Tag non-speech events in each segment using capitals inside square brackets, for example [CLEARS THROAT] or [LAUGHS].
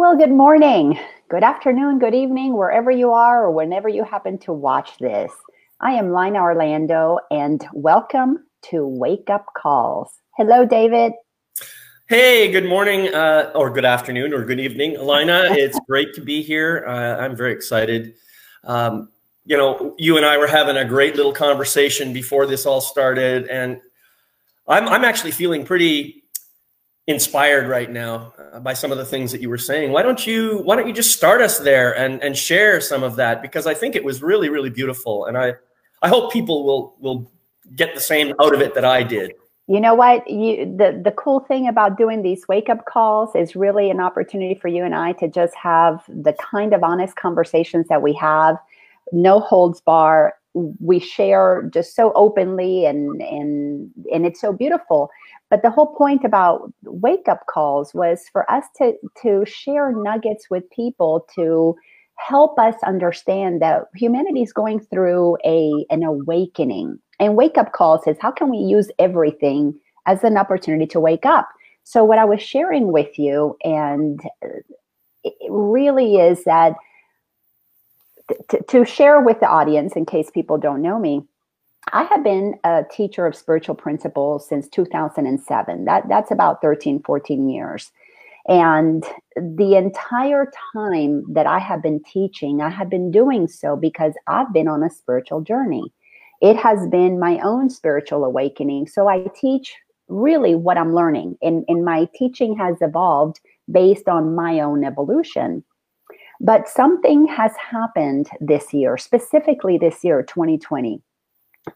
Well, good morning, good afternoon, good evening, wherever you are or whenever you happen to watch this. I am Lina Orlando and welcome to Wake Up Calls. Hello, David. Hey, good morning, uh, or good afternoon, or good evening, Lina. [LAUGHS] It's great to be here. Uh, I'm very excited. Um, you know, you and I were having a great little conversation before this all started, and I'm, I'm actually feeling pretty inspired right now uh, by some of the things that you were saying. Why don't you why don't you just start us there and and share some of that because I think it was really really beautiful and I I hope people will will get the same out of it that I did. You know what? You the the cool thing about doing these wake up calls is really an opportunity for you and I to just have the kind of honest conversations that we have, no holds bar. We share just so openly and and and it's so beautiful. But the whole point about wake up calls was for us to to share nuggets with people to help us understand that humanity is going through a an awakening. And wake up calls is how can we use everything as an opportunity to wake up? So what i was sharing with you and it really is that to, share with the audience in case people don't know me I have been a teacher of spiritual principles since 2007. That that's about 13, 14 years. And the entire time that I have been teaching, I have been doing so because I've been on a spiritual journey. It has been my own spiritual awakening. So I teach really what I'm learning. And, and my teaching has evolved based on my own evolution. But something has happened this year, specifically this year, 2020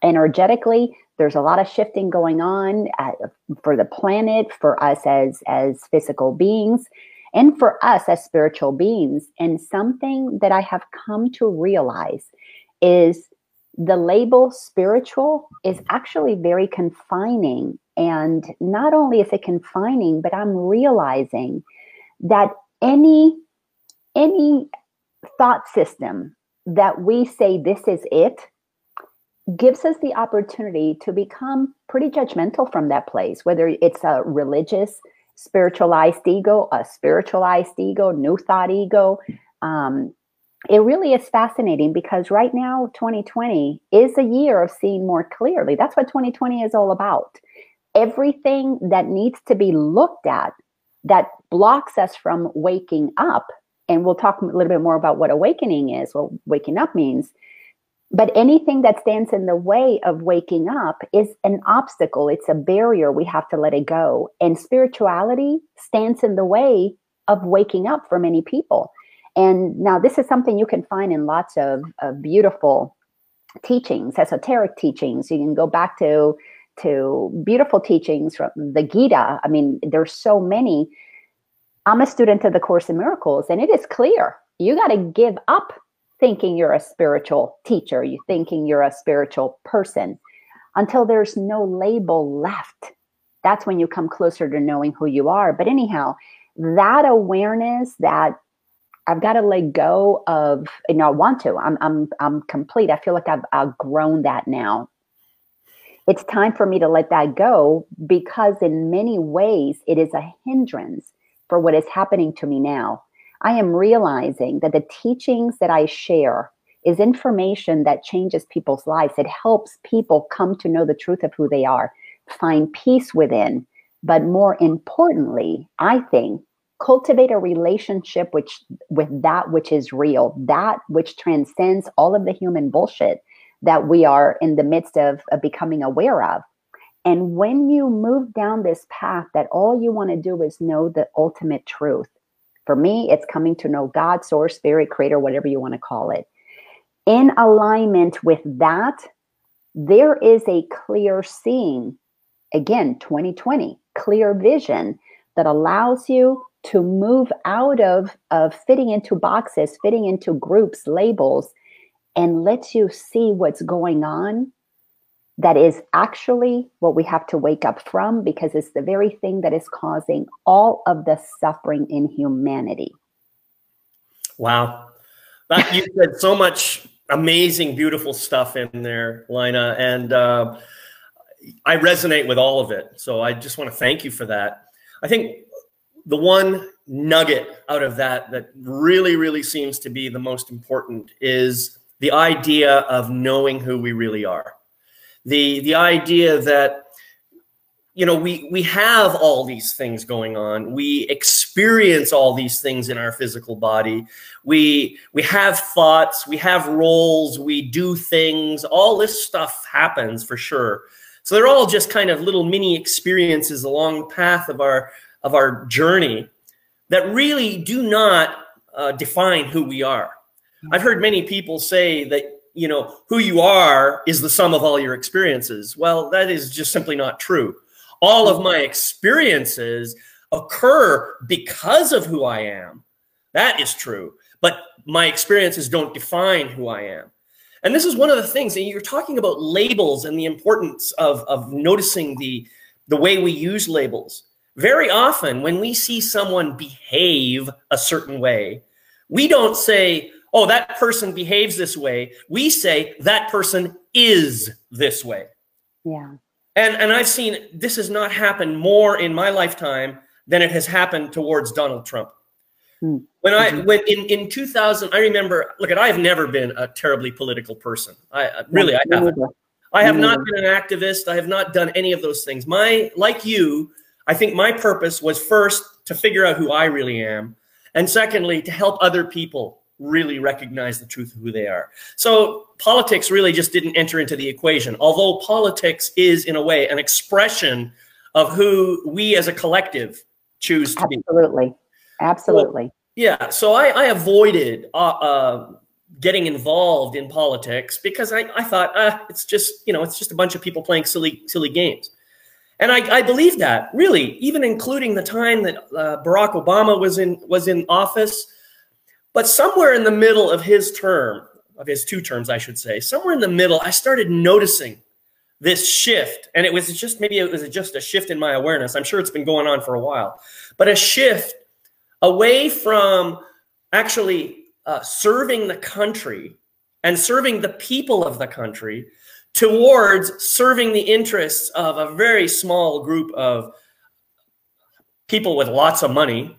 energetically there's a lot of shifting going on for the planet for us as as physical beings and for us as spiritual beings. And something that i have come to realize is the label spiritual is actually very confining. And not only is it confining but i'm realizing that any any thought system that we say this is it gives us the opportunity to become pretty judgmental from that place, whether it's a religious, spiritualized ego, a spiritualized ego, new thought ego. Um, it really is fascinating because right now, 2020 is a year of seeing more clearly. That's what 2020 is all about. Everything that needs to be looked at that blocks us from waking up, and we'll talk a little bit more about what awakening is, what waking up means but anything that stands in the way of waking up is an obstacle. It's a barrier. We have to let it go. And spirituality stands in the way of waking up for many people. And now, this is something you can find in lots of, of beautiful teachings, esoteric teachings. You can go back to to beautiful teachings from the Gita. I mean, there's so many. I'm a student of the Course in Miracles, and it is clear you got to give up thinking you're a spiritual teacher, you thinking you're a spiritual person until there's no label left. That's when you come closer to knowing who you are. But anyhow, that awareness that I've got to let go of, know, I want to. I'm I'm I'm complete. I feel like I've outgrown that now. It's time for me to let that go because in many ways it is a hindrance for what is happening to me now. I am realizing that the teachings that I share is information that changes people's lives. It helps people come to know the truth of who they are, find peace within, but more importantly, I think cultivate a relationship which with that which is real, that which transcends all of the human bullshit that we are in the midst of, of becoming aware of. And when you move down this path that all you want to do is know the ultimate truth, for me, it's coming to know God, source, spirit, creator, whatever you want to call it. In alignment with that, there is a clear seeing. Again, 2020, clear vision that allows you to move out of, of fitting into boxes, fitting into groups, labels, and lets you see what's going on that is actually what we have to wake up from because it's the very thing that is causing all of the suffering in humanity. Wow. That, you said so much amazing, beautiful stuff in there, Lina. And uh, I resonate with all of it. So I just want to thank you for that. I think the one nugget out of that that really, really seems to be the most important is the idea of knowing who we really are. The, the idea that you know we we have all these things going on. We experience all these things in our physical body. We we have thoughts we have roles we do things. All this stuff happens for sure. So they're all just kind of little mini experiences along the path of our of our journey that really do not uh, define who we are. I've heard many people say that you know who you are is the sum of all your experiences well that is just simply not true all of my experiences occur because of who I am. That is true. But my experiences don't define who I am. And this is one of the things, and you're talking about labels and the importance of, of noticing the, the way we use labels. Very often, when we see someone behave a certain way, we don't say, oh, that person behaves this way. We say, that person is this way. Yeah. And, and I've seen this has not happened more in my lifetime than it has happened towards Donald Trump. Hmm. When I mm-hmm. when in, in 2000, I remember. Look, at I've never been a terribly political person. I really I haven't. I have not been an activist. I have not done any of those things. My like you, I think my purpose was first to figure out who I really am, and secondly to help other people really recognize the truth of who they are. So politics really just didn't enter into the equation, although politics is, in a way, an expression of who we as a collective choose to Absolutely. be. Absolutely. Absolutely. Well, yeah. So I, I avoided uh, uh, getting involved in politics because I, I thought uh, it's just, you know, it's just a bunch of people playing silly, silly games. And I, I believe that really, even including the time that uh, Barack Obama was in was in office, but somewhere in the middle of his term, of his two terms, I should say, somewhere in the middle, I started noticing this shift. And it was just maybe it was just a shift in my awareness. I'm sure it's been going on for a while, but a shift away from actually uh, serving the country and serving the people of the country towards serving the interests of a very small group of people with lots of money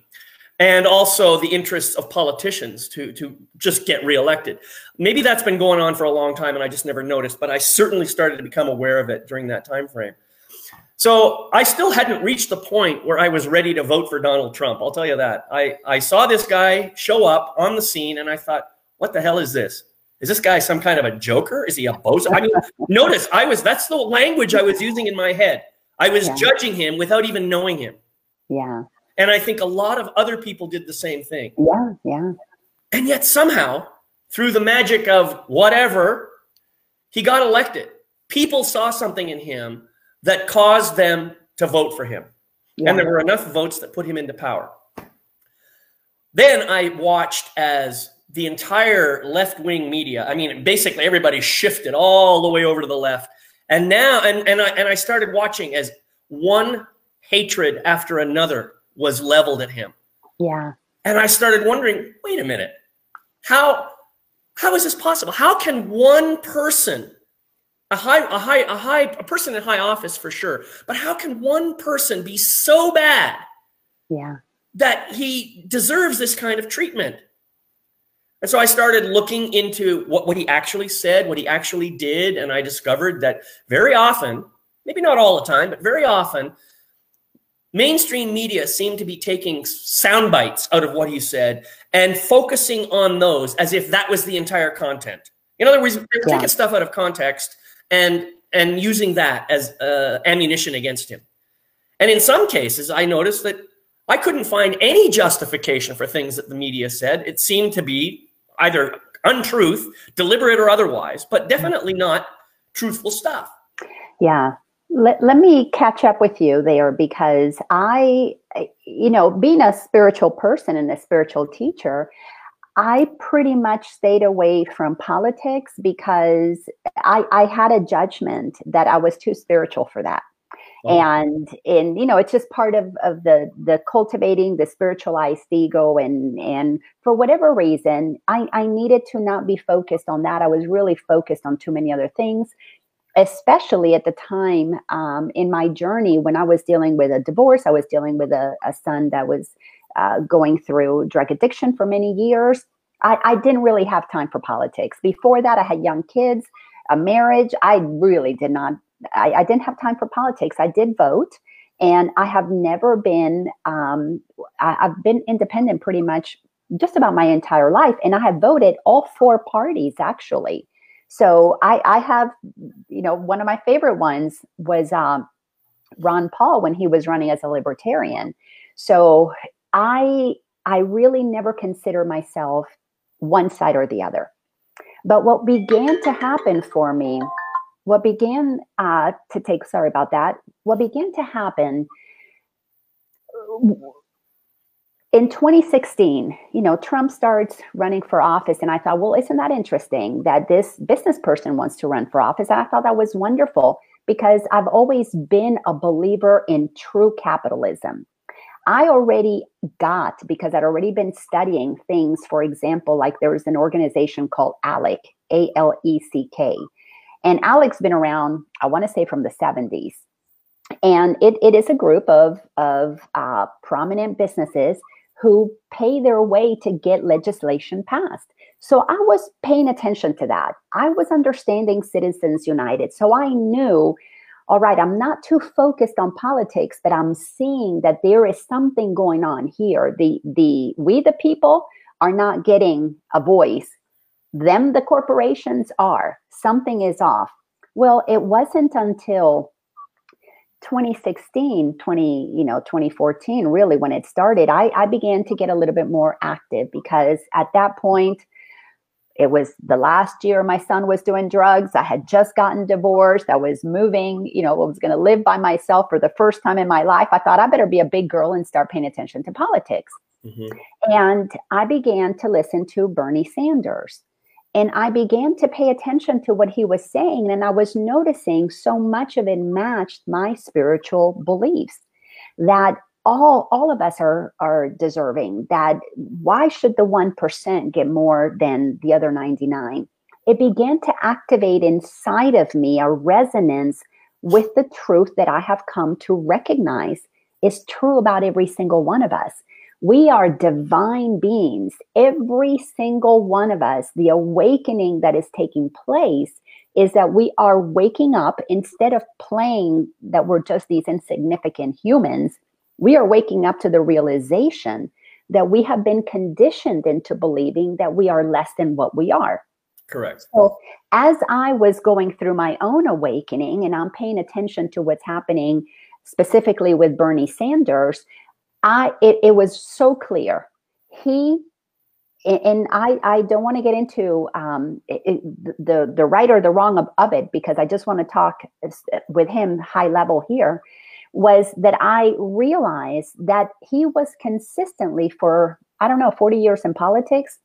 and also the interests of politicians to, to just get reelected. Maybe that's been going on for a long time and I just never noticed, but I certainly started to become aware of it during that time frame. So I still hadn't reached the point where I was ready to vote for Donald Trump. I'll tell you that. I, I saw this guy show up on the scene and I thought, what the hell is this? Is this guy some kind of a joker? Is he a bozo? I mean, [LAUGHS] notice I was, that's the language I was using in my head. I was yeah. judging him without even knowing him. Yeah. And I think a lot of other people did the same thing. Yeah, yeah. And yet somehow, through the magic of whatever, he got elected. People saw something in him that caused them to vote for him. Yeah. And there were enough votes that put him into power. Then I watched as the entire left wing media, I mean, basically everybody shifted all the way over to the left. And now, and, and, I, and I started watching as one hatred after another was leveled at him. Yeah. And I started wondering, wait a minute, how how is this possible? How can one person, a high, a high, a high, a person in high office for sure, but how can one person be so bad? Yeah. That he deserves this kind of treatment. And so I started looking into what, what he actually said, what he actually did, and I discovered that very often, maybe not all the time, but very often, mainstream media seem to be taking sound bites out of what he said and focusing on those as if that was the entire content. In other words, they're yeah. taking stuff out of context and and using that as uh, ammunition against him. And in some cases, I noticed that I couldn't find any justification for things that the media said. It seemed to be either untruth, deliberate or otherwise, but definitely not truthful stuff. Yeah, let, let me catch up with you there because I, you know, being a spiritual person and a spiritual teacher, I pretty much stayed away from politics because I, I had a judgment that I was too spiritual for that. And and you know it's just part of, of the the cultivating the spiritualized ego and and for whatever reason I, I needed to not be focused on that. I was really focused on too many other things especially at the time um, in my journey when I was dealing with a divorce, I was dealing with a, a son that was uh, going through drug addiction for many years. I, I didn't really have time for politics. Before that, I had young kids, a marriage. I really did not, I, I didn't have time for politics. I did vote. And I have never been, um, I, I've been independent pretty much just about my entire life. And I have voted all four parties actually. So I, I have, you know, one of my favorite ones was um, Ron Paul when he was running as a libertarian. So I I really never consider myself one side or the other. But what began to happen for me, what began uh, to take, sorry about that, what began to happen in 2016, you know, Trump starts running for office, and I thought, well, isn't that interesting that this business person wants to run for office? And I thought that was wonderful because I've always been a believer in true capitalism. I already got, because I'd already been studying things, for example, like there was an organization called ALEC, A L E C K. And ALEC's been around, I want to say from the 70s. And it, it is a group of, of uh, prominent businesses who pay their way to get legislation passed. So I was paying attention to that. I was understanding Citizens United. So I knew all right, I'm not too focused on politics, but I'm seeing that there is something going on here. The the we the people are not getting a voice. Them the corporations are. Something is off. Well, it wasn't until 2016 20 you know 2014 really when it started I, I began to get a little bit more active because at that point it was the last year my son was doing drugs. I had just gotten divorced. I was moving, you know, I was going to live by myself for the first time in my life. I thought I better be a big girl and start paying attention to politics. Mm-hmm. And I began to listen to Bernie Sanders. And I began to pay attention to what he was saying. And I was noticing so much of it matched my spiritual beliefs that all all of us are are deserving that why should the 1% get more than the other 99 it began to activate inside of me a resonance with the truth that i have come to recognize is true about every single one of us we are divine beings every single one of us the awakening that is taking place is that we are waking up instead of playing that we're just these insignificant humans we are waking up to the realization that we have been conditioned into believing that we are less than what we are. Correct. So, as I was going through my own awakening and I'm paying attention to what's happening specifically with Bernie Sanders, I it, it was so clear. He and I, I don't want to get into um, it, the the right or the wrong of, of it because I just want to talk with him high level here was that I realized that he was consistently for, I don't know, 40 years in politics,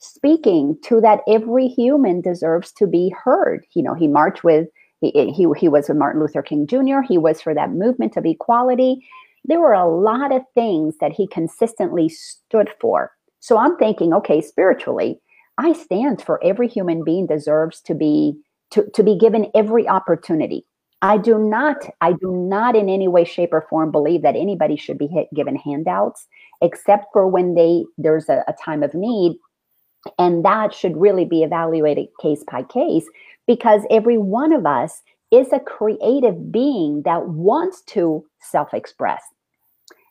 speaking to that every human deserves to be heard. You know, he marched with, he, he, he was with Martin Luther King Jr., he was for that movement of equality. There were a lot of things that he consistently stood for. So I'm thinking, okay, spiritually, I stand for every human being deserves to be to, to be given every opportunity I do not, I do not in any way, shape, or form believe that anybody should be given handouts, except for when they there's a, a time of need, and that should really be evaluated case by case because every one of us is a creative being that wants to self-express.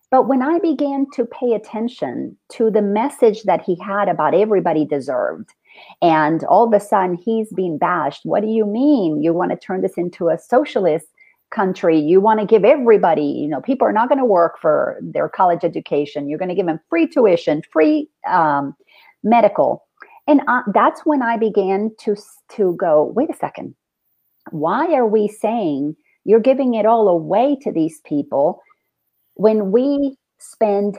But when I began to pay attention to the message that he had about everybody deserved, and all of a sudden he's being bashed. What do you mean? You want to turn this into a socialist country? You want to give everybody, you know, people are not going to work for their college education. You're going to give them free tuition, free um, medical. And uh, that's when I began to, to go, wait a second. Why are we saying you're giving it all away to these people when we spend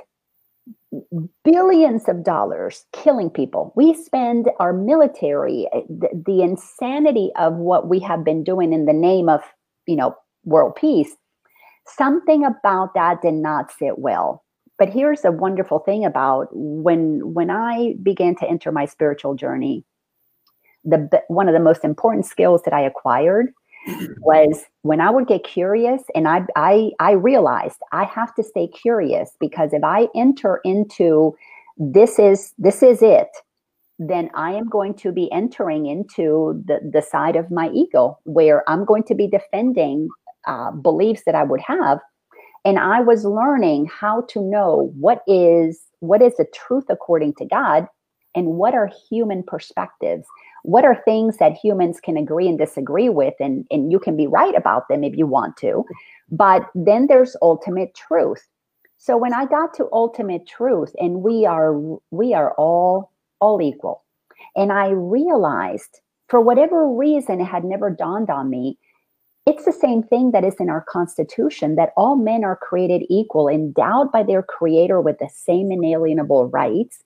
billions of dollars killing people. We spend our military, the, the, insanity of what we have been doing in the name of, you know, world peace. Something about that did not sit well. But here's a wonderful thing about when when I began to enter my spiritual journey, the one of the most important skills that I acquired was when I would get curious and I, I, I realized I have to stay curious because if I enter into this is, this is it, then I am going to be entering into the, the side of my ego where I'm going to be defending uh, beliefs that I would have. And I was learning how to know what is what is the truth according to God and what are human perspectives. What are things that humans can agree and disagree with, and, and you can be right about them if you want to. But then there's ultimate truth. So when I got to ultimate truth, and we are we are all all equal. And I realized, for whatever reason, it had never dawned on me. It's the same thing that is in our Constitution that all men are created equal, endowed by their Creator with the same inalienable rights,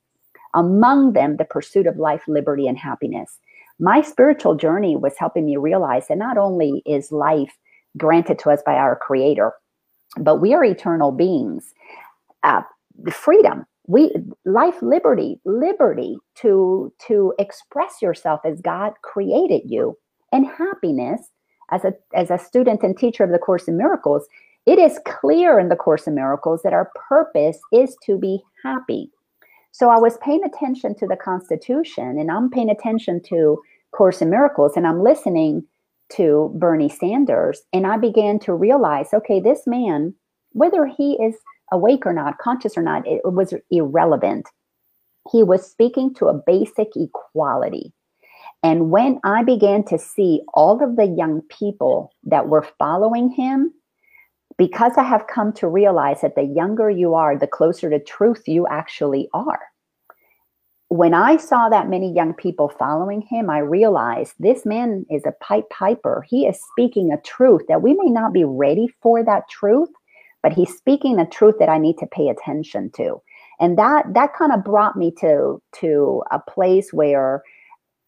among them the pursuit of life, liberty, and happiness. My spiritual journey was helping me realize that not only is life granted to us by our Creator, but we are eternal beings. Uh, freedom we life liberty liberty to to express yourself as god created you and happiness as a as a student and teacher of the course in miracles it is clear in the course in miracles that our purpose is to be happy so i was paying attention to the constitution and i'm paying attention to course in miracles and i'm listening to bernie sanders and i began to realize okay this man whether he is awake or not, conscious or not, it was irrelevant. He was speaking to a basic equality. And when I began to see all of the young people that were following him, because I have come to realize that the younger you are, the closer to truth you actually are. When I saw that many young people following him, I realized this man is a pipe piper. He is speaking a truth that we may not be ready for that truth, but he's speaking a truth that I need to pay attention to. And that that kind of brought me to to a place where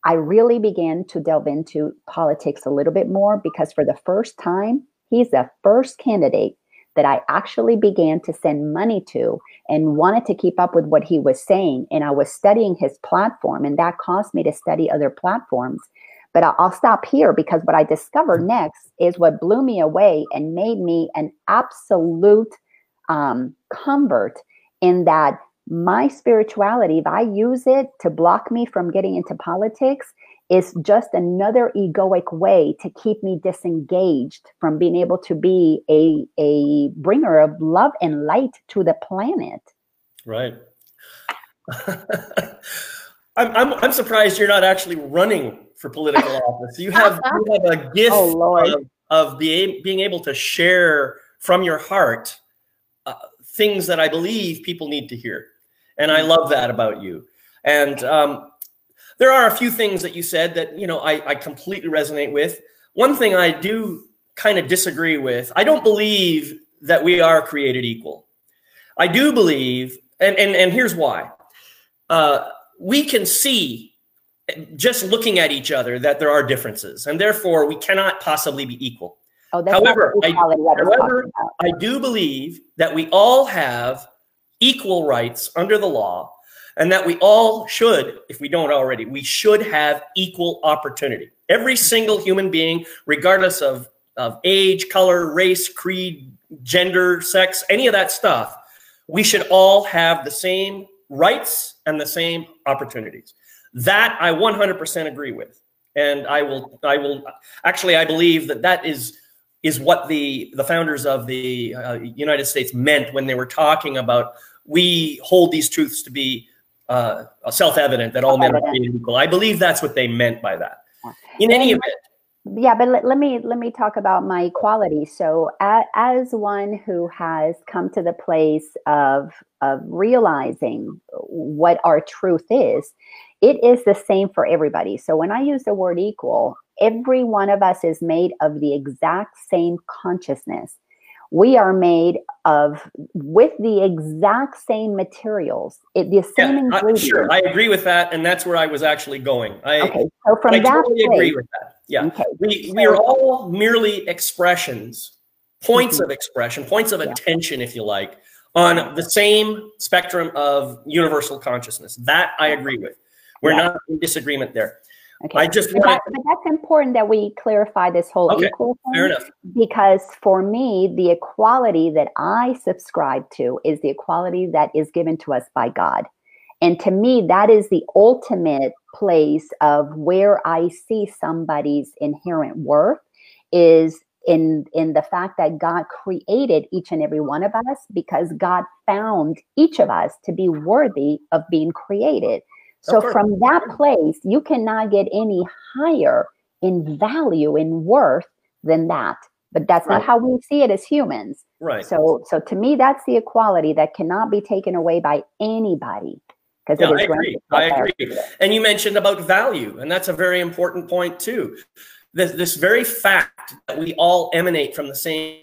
I really began to delve into politics a little bit more because for the first time, he's the first candidate that I actually began to send money to and wanted to keep up with what he was saying. And I was studying his platform, and that caused me to study other platforms. But I'll stop here because what I discovered mm. next is what blew me away and made me an absolute um, convert in that my spirituality, if I use it to block me from getting into politics, is just another egoic way to keep me disengaged from being able to be a, a bringer of love and light to the planet. Right. [LAUGHS] I'm, I'm, I'm surprised you're not actually running for political [LAUGHS] office. You have you have a gift oh, of, of being being able to share from your heart uh, things that I believe people need to hear, and I love that about you. And um, there are a few things that you said that you know I, I completely resonate with. One thing I do kind of disagree with. I don't believe that we are created equal. I do believe, and and and here's why. Uh, we can see just looking at each other that there are differences, and therefore we cannot possibly be equal. Oh, however, I, however I do believe that we all have equal rights under the law, and that we all should, if we don't already, we should have equal opportunity. Every single human being, regardless of, of age, color, race, creed, gender, sex, any of that stuff, we should all have the same rights and the same opportunities. That I 100% agree with. And I will, I will, actually, I believe that that is, is what the, the founders of the uh, United States meant when they were talking about we hold these truths to be uh, self-evident that all men are created equal. I believe that's what they meant by that. In any event, yeah but let, let, me let me talk about my equality. So as, as one who has come to the place of of realizing what our truth is it is the same for everybody. So when i use the word equal every one of us is made of the exact same consciousness we are made of with the exact same materials, it, the same yeah, ingredients. sure, I agree with that, and that's where I was actually going. I, okay, so from I that totally agree with that. Yeah, okay. we we are all merely expressions, points mm-hmm. of expression, points of yeah. attention, if you like, on the same spectrum of universal consciousness. That I agree with. We're yeah. not in disagreement there. Okay. I just but, but that's important that we clarify this whole Okay, equal thing. fair enough. Because for me, the equality that I subscribe to is the equality that is given to us by God. And to me, that is the ultimate place of where I see somebody's inherent worth is in in the fact that God created each and every one of us because God found each of us to be worthy of being created. So from that place, you cannot get any higher in value in worth than that. But that's not how we see it as humans. Right. So so to me, that's the equality that cannot be taken away by anybody because Yeah, I agree. I agree. And you mentioned about value, and that's a very important point too. This, this very fact that we all emanate from the same,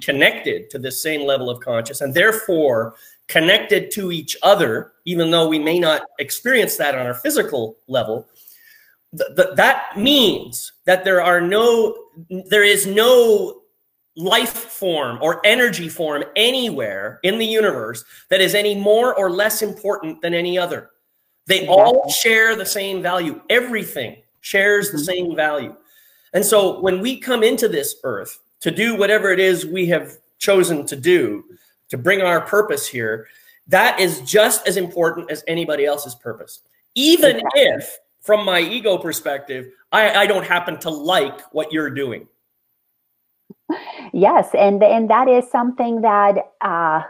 connected to the same level of conscious, and therefore connected to each other, even though we may not experience that on our physical level. Th- th- that means that there are no, there is no life form or energy form anywhere in the universe that is any more or less important than any other. They all share the same value. Everything shares the Mhm. same value. And so when we come into this earth to do whatever it is we have chosen to do, to bring our purpose here, that is just as important as anybody else's purpose. Even if, from my ego perspective, I, I don't happen to like what you're doing. Yes, and and that is something that uh,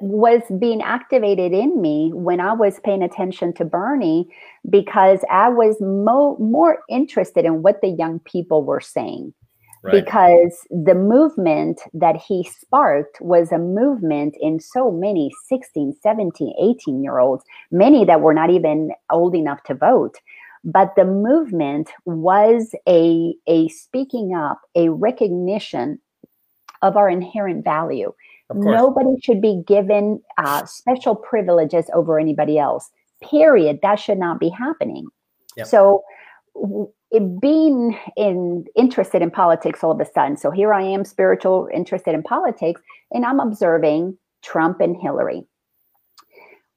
was being activated in me when I was paying attention to Bernie because I was mo- more interested in what the young people were saying because the movement that he sparked was a movement in so many 16 17 18 year olds many that were not even old enough to vote. But the movement was a a speaking up a recognition of our inherent value. Nobody should be given uh, special privileges over anybody else. Period. That should not be happening. Yep. so it being in interested in politics all of a sudden so here i am spiritual interested in politics and i'm observing trump and hillary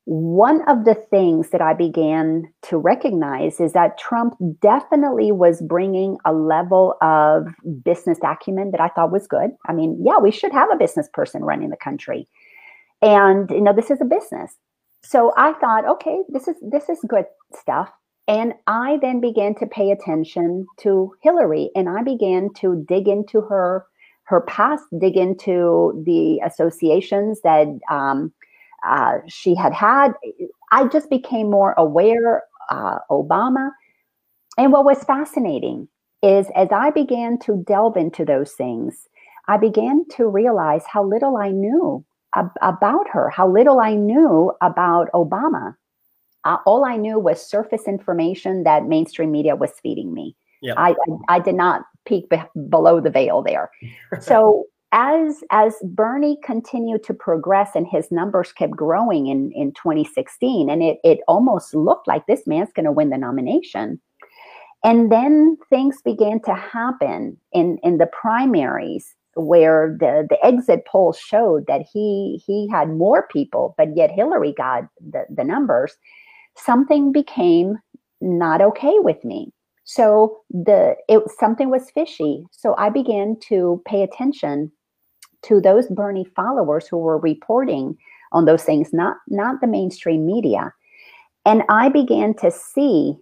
one of the things that I began to recognize is that Trump definitely was bringing a level of business acumen that I thought was good. I mean, yeah, we should have a business person running the country. And you know, this is a business. So I thought, okay, this is this is good stuff. And I then began to pay attention to Hillary and I began to dig into her her past, dig into the associations that um, uh, she had had. I just became more aware. Uh, Obama, and what was fascinating is as I began to delve into those things, I began to realize how little I knew ab- about her, how little I knew about Obama. Uh, all I knew was surface information that mainstream media was feeding me. I, I, I did not peek be- below the veil there. [LAUGHS] so as as Bernie continued to progress and his numbers kept growing in in 2016, and it it almost looked like this man's going to win the nomination. And then things began to happen in in the primaries where the the exit polls showed that he he had more people, but yet Hillary got the, the numbers. Something became not okay with me. So the it something was fishy. So I began to pay attention to those Bernie followers who were reporting on those things, not not the mainstream media. And I began to see,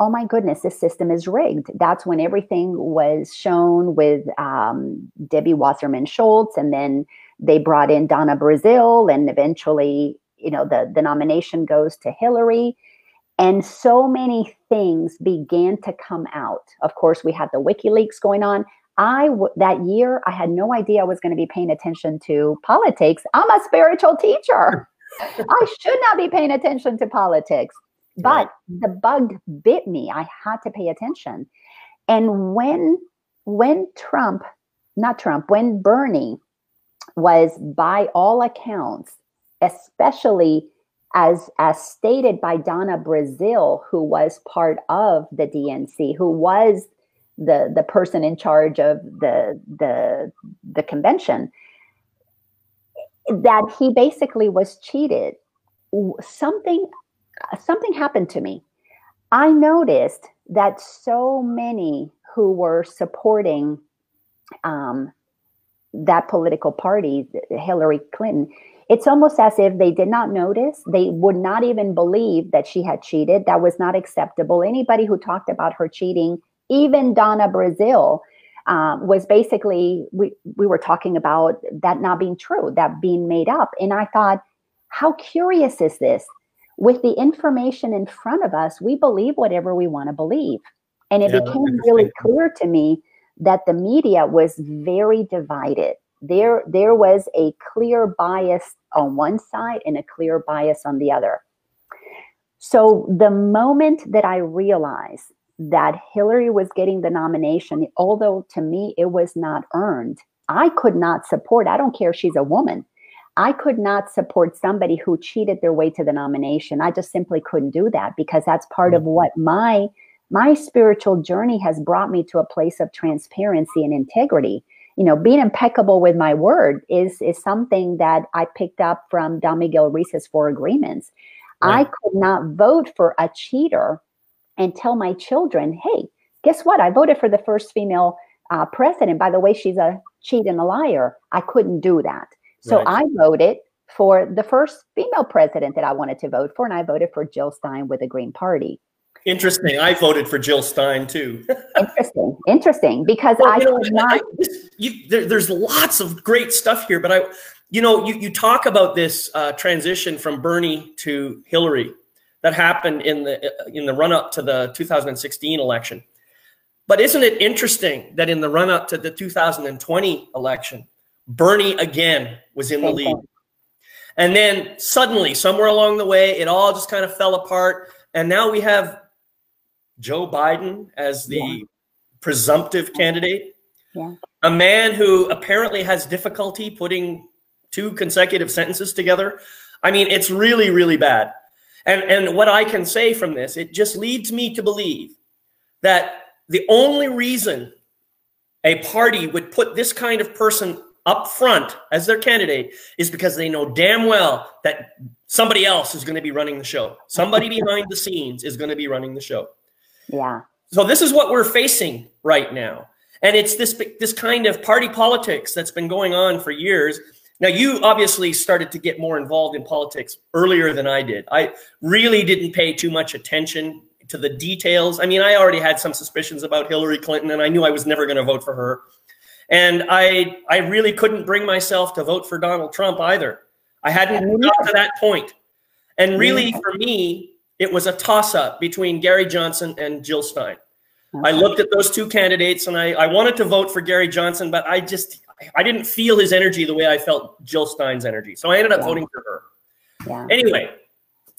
oh my goodness, this system is rigged. That's when everything was shown with um, Debbie Wasserman Schultz, and then they brought in Donna Brazile, and eventually, you know, the the nomination goes to Hillary. And so many things began to come out. Of course, we had the WikiLeaks going on. I w- that year I had no idea I was going to be paying attention to politics. I'm a spiritual teacher. [LAUGHS] I should not be paying attention to politics. But the bug bit me. I had to pay attention. And when when Trump, not Trump, when Bernie was by all accounts, especially as as stated by Donna Brazile, who was part of the DNC, who was the the person in charge of the the the convention that he basically was cheated. Something something happened to me. I noticed that so many who were supporting um, that political party, Hillary Clinton, it's almost as if they did not notice. They would not even believe that she had cheated. That was not acceptable. Anybody who talked about her cheating, even Donna Brazile, uh, was basically we we were talking about that not being true, that being made up. And I thought, how curious is this? With the information in front of us, we believe whatever we want to believe. And it yeah, became really clear to me that the media was very divided. There, there was a clear bias on one side and a clear bias on the other. So the moment that I realized that Hillary was getting the nomination, although to me it was not earned, I could not support, I don't care she's a woman, I could not support somebody who cheated their way to the nomination. I just simply couldn't do that because that's part of what my my spiritual journey has brought me to a place of transparency and integrity you know being impeccable with my word is is something that i picked up from don miguel ruiz's four agreements. Right. i could not vote for a cheater and tell my children hey guess what? I voted for the first female uh, president. By the way she's a cheat and a liar. I couldn't do that. So right. i voted for the first female president that i wanted to vote for and i voted for jill stein with the green party Interesting. I voted for Jill Stein too. interesting. Interesting. Because well, I know, not. I, you, there, there's lots of great stuff here, but I, you know, you, you talk about this uh, transition from Bernie to Hillary that happened in the in the run up to the 2016 election. But isn't it interesting that in the run up to the 2020 election, Bernie again was in the lead. And then suddenly, somewhere along the way, it all just kind of fell apart. And now we have Joe Biden as the yeah. presumptive candidate. Yeah. A man who apparently has difficulty putting two consecutive sentences together. I mean, it's really, really bad. And, and what I can say from this, it just leads me to believe that the only reason a party would put this kind of person up front as their candidate is because they know damn well that somebody else is going to be running the show. Somebody [LAUGHS] behind the scenes is going to be running the show. Yeah. So this is what we're facing right now. And it's this this kind of party politics that's been going on for years. Now you obviously started to get more involved in politics earlier than I did. I really didn't pay too much attention to the details. I mean, I already had some suspicions about Hillary Clinton and I knew I was never going to vote for her. And I I really couldn't bring myself to vote for Donald Trump either. I hadn't got to that point. And really for me, it was a toss up between Gary Johnson and Jill Stein. I looked at those two candidates and I, I wanted to vote for Gary Johnson, but I just I didn't feel his energy the way I felt Jill Stein's energy. So I ended up yeah. voting for her. Yeah. Anyway,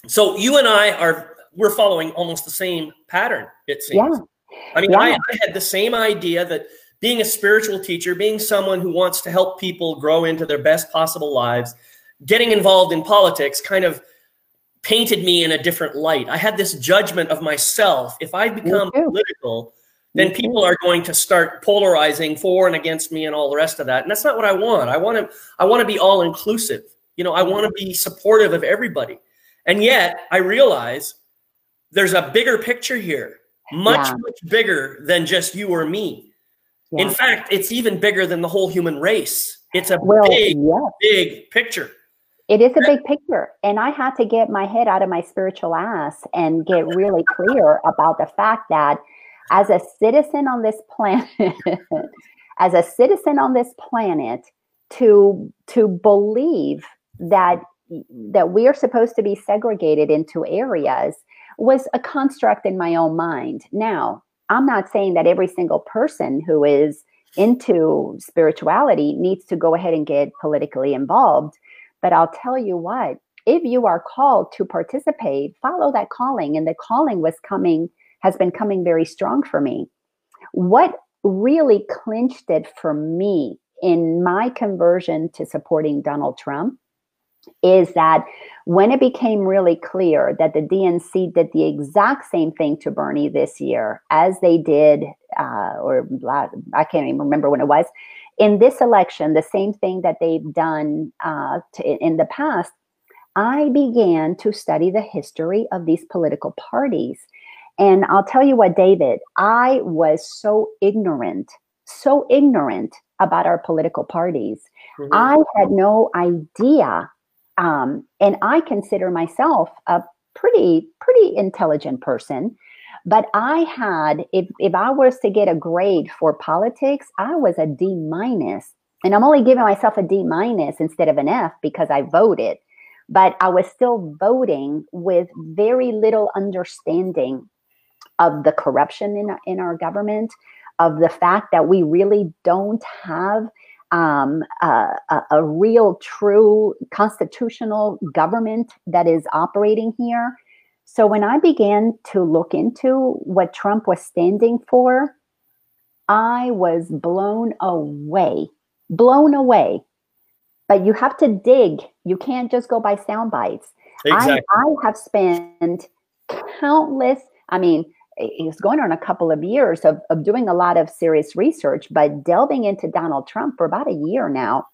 so you and I are we're following almost the same pattern, it seems. Yeah. I mean. I, I had the same idea that being a spiritual teacher, being someone who wants to help people grow into their best possible lives, getting involved in politics kind of painted me in a different light. I had this judgment of myself. If I become political, then people are going to start polarizing for and against me and all the rest of that. And that's not what I want. I want to I want to be all inclusive. You know, I want to be supportive of everybody. And yet, I realize there's a bigger picture here. Much yeah. much bigger than just you or me. Yeah. In fact, it's even bigger than the whole human race. It's a well, big yeah. big picture. It is a big picture. And I had to get my head out of my spiritual ass and get really clear about the fact that as a citizen on this planet, [LAUGHS] as a citizen on this planet, to to believe that that we are supposed to be segregated into areas was a construct in my own mind. Now, I'm not saying that every single person who is into spirituality needs to go ahead and get politically involved but I'll tell you what, if you are called to participate, follow that calling. And the calling was coming, has been coming very strong for me. What really clinched it for me in my conversion to supporting Donald Trump is that when it became really clear that the DNC did the exact same thing to Bernie this year as they did, uh, or I can't even remember when it was, in this election, the same thing that they've done uh, to, in the past, I began to study the history of these political parties. And I'll tell you what, David, I was so ignorant, so ignorant about our political parties. Mm-hmm. I had no idea. Um, and I consider myself a pretty, pretty intelligent person. But I had, if, if I was to get a grade for politics, I was a D minus. And I'm only giving myself a D minus instead of an F because I voted. But I was still voting with very little understanding of the corruption in, in our government, of the fact that we really don't have um, a, a, real, true constitutional government that is operating here. So when I began to look into what Trump was standing for, I was blown away, blown away. But you have to dig. You can't just go by sound bites. Exactly. I, I have spent countless, I mean, it's going on a couple of years of, of doing a lot of serious research, but delving into Donald Trump for about a year now.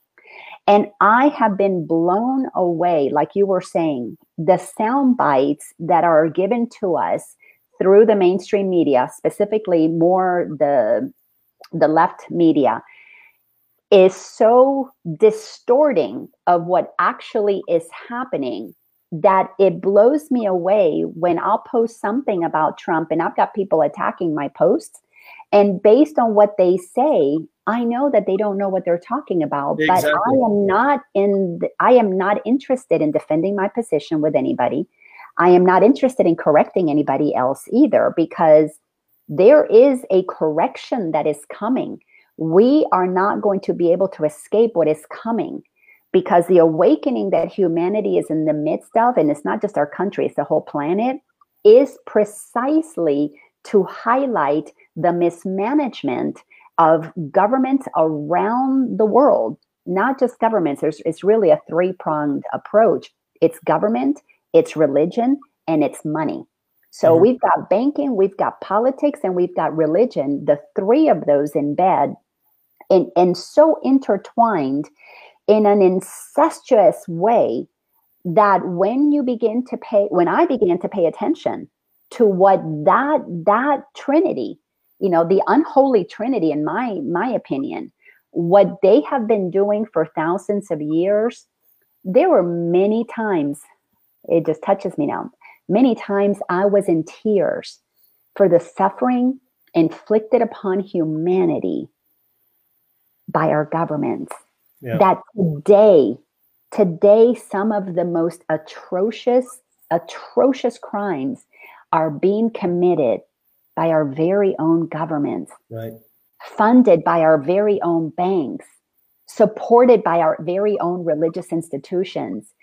And I have been blown away, like you were saying, the sound bites that are given to us through the mainstream media, specifically more the the left media, is so distorting of what actually is happening that it blows me away when I'll post something about Trump and I've got people attacking my posts. And based on what they say, I know that they don't know what they're talking about. Exactly. But I am not in the, I am not interested in defending my position with anybody. I am not interested in correcting anybody else either because there is a correction that is coming. We are not going to be able to escape what is coming because the awakening that humanity is in the midst of, and it's not just our country, it's the whole planet, is precisely to highlight the mismanagement of governments around the world, not just governments. There's, it's really a three pronged approach it's government, it's religion, and it's money. So mm-hmm. we've got banking, we've got politics, and we've got religion, the three of those in bed, and, and so intertwined in an incestuous way that when you begin to pay when i began to pay attention to what that that trinity you know the unholy trinity in my my opinion what they have been doing for thousands of years there were many times it just touches me now many times i was in tears for the suffering inflicted upon humanity by our governments yeah. that today, today, some of the most atrocious, atrocious crimes are being committed by our very own governments, right. funded by our very own banks, supported by our very own religious institutions.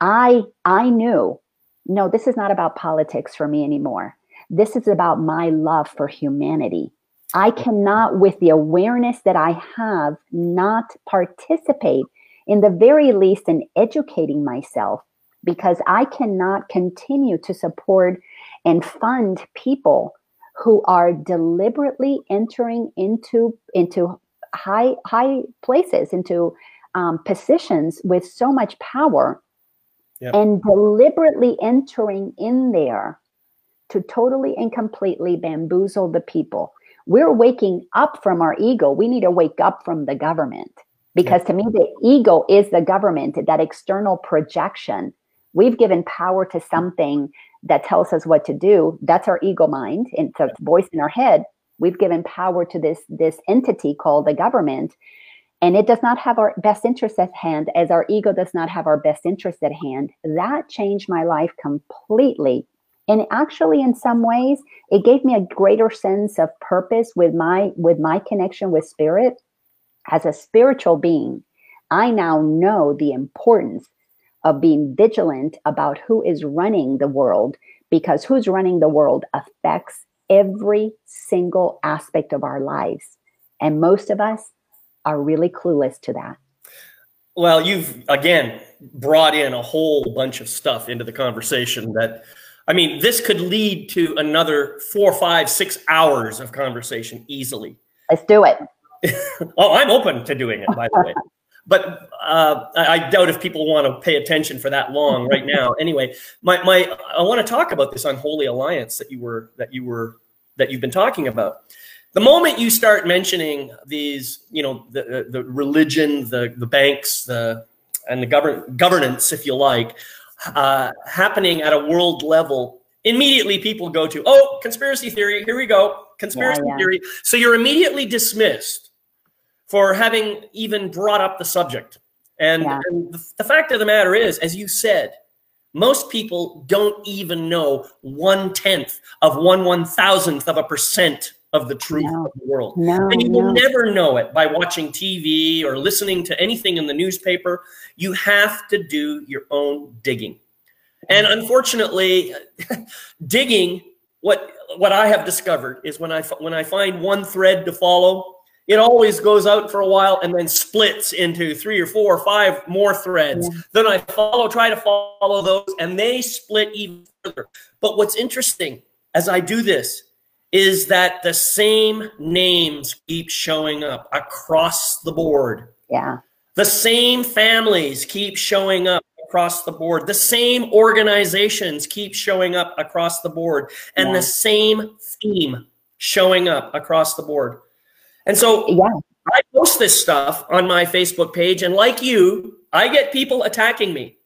I I knew, no, this is not about politics for me anymore. This is about my love for humanity. I cannot, with the awareness that I have, not participate in the very least in educating myself because I cannot continue to support and fund people who are deliberately entering into into high high places into um, positions with so much power yep. and deliberately entering in there to totally and completely bamboozle the people we're waking up from our ego. We need to wake up from the government because to me, the ego is the government, that external projection. We've given power to something that tells us what to do. That's our ego mind. It's a voice in our head. We've given power to this, this entity called the government. And it does not have our best interest at hand, as our ego does not have our best interest at hand. That changed my life completely and actually in some ways it gave me a greater sense of purpose with my with my connection with spirit as a spiritual being i now know the importance of being vigilant about who is running the world because who's running the world affects every single aspect of our lives and most of us are really clueless to that well you've again brought in a whole bunch of stuff into the conversation that I mean, this could lead to another four, five, six hours of conversation easily. Let's do it. [LAUGHS] oh, I'm open to doing it, by the way. [LAUGHS] but uh, I, doubt if people want to pay attention for that long right now. [LAUGHS] Anyway, my, my I want to talk about this unholy alliance that you were that you were that you've been talking about. The moment you start mentioning these, you know, the the religion, the the banks, the and the govern governance, if you like, uh, happening at a world level, immediately people go to, oh, conspiracy theory. Here we go, conspiracy yeah, yeah. theory. So you're immediately dismissed for having even brought up the subject. And, yeah. and the, the fact of the matter is, as you said, most people don't even know one tenth of one one thousandth of a percent of the truth no. of the world. No, and you no. will never know it by watching TV or listening to anything in the newspaper. You have to do your own digging. And unfortunately, [LAUGHS] digging what what I have discovered is when I when I find one thread to follow, it always goes out for a while and then splits into three or four or five more threads. Yeah. Then I follow, try to follow those, and they split even further. But what's interesting as I do this is that the same names keep showing up across the board. Yeah. The same families keep showing up across the board. The same organizations keep showing up across the board. And yeah. the same theme showing up across the board. And so yeah. I post this stuff on my Facebook page, and like you, I get people attacking me.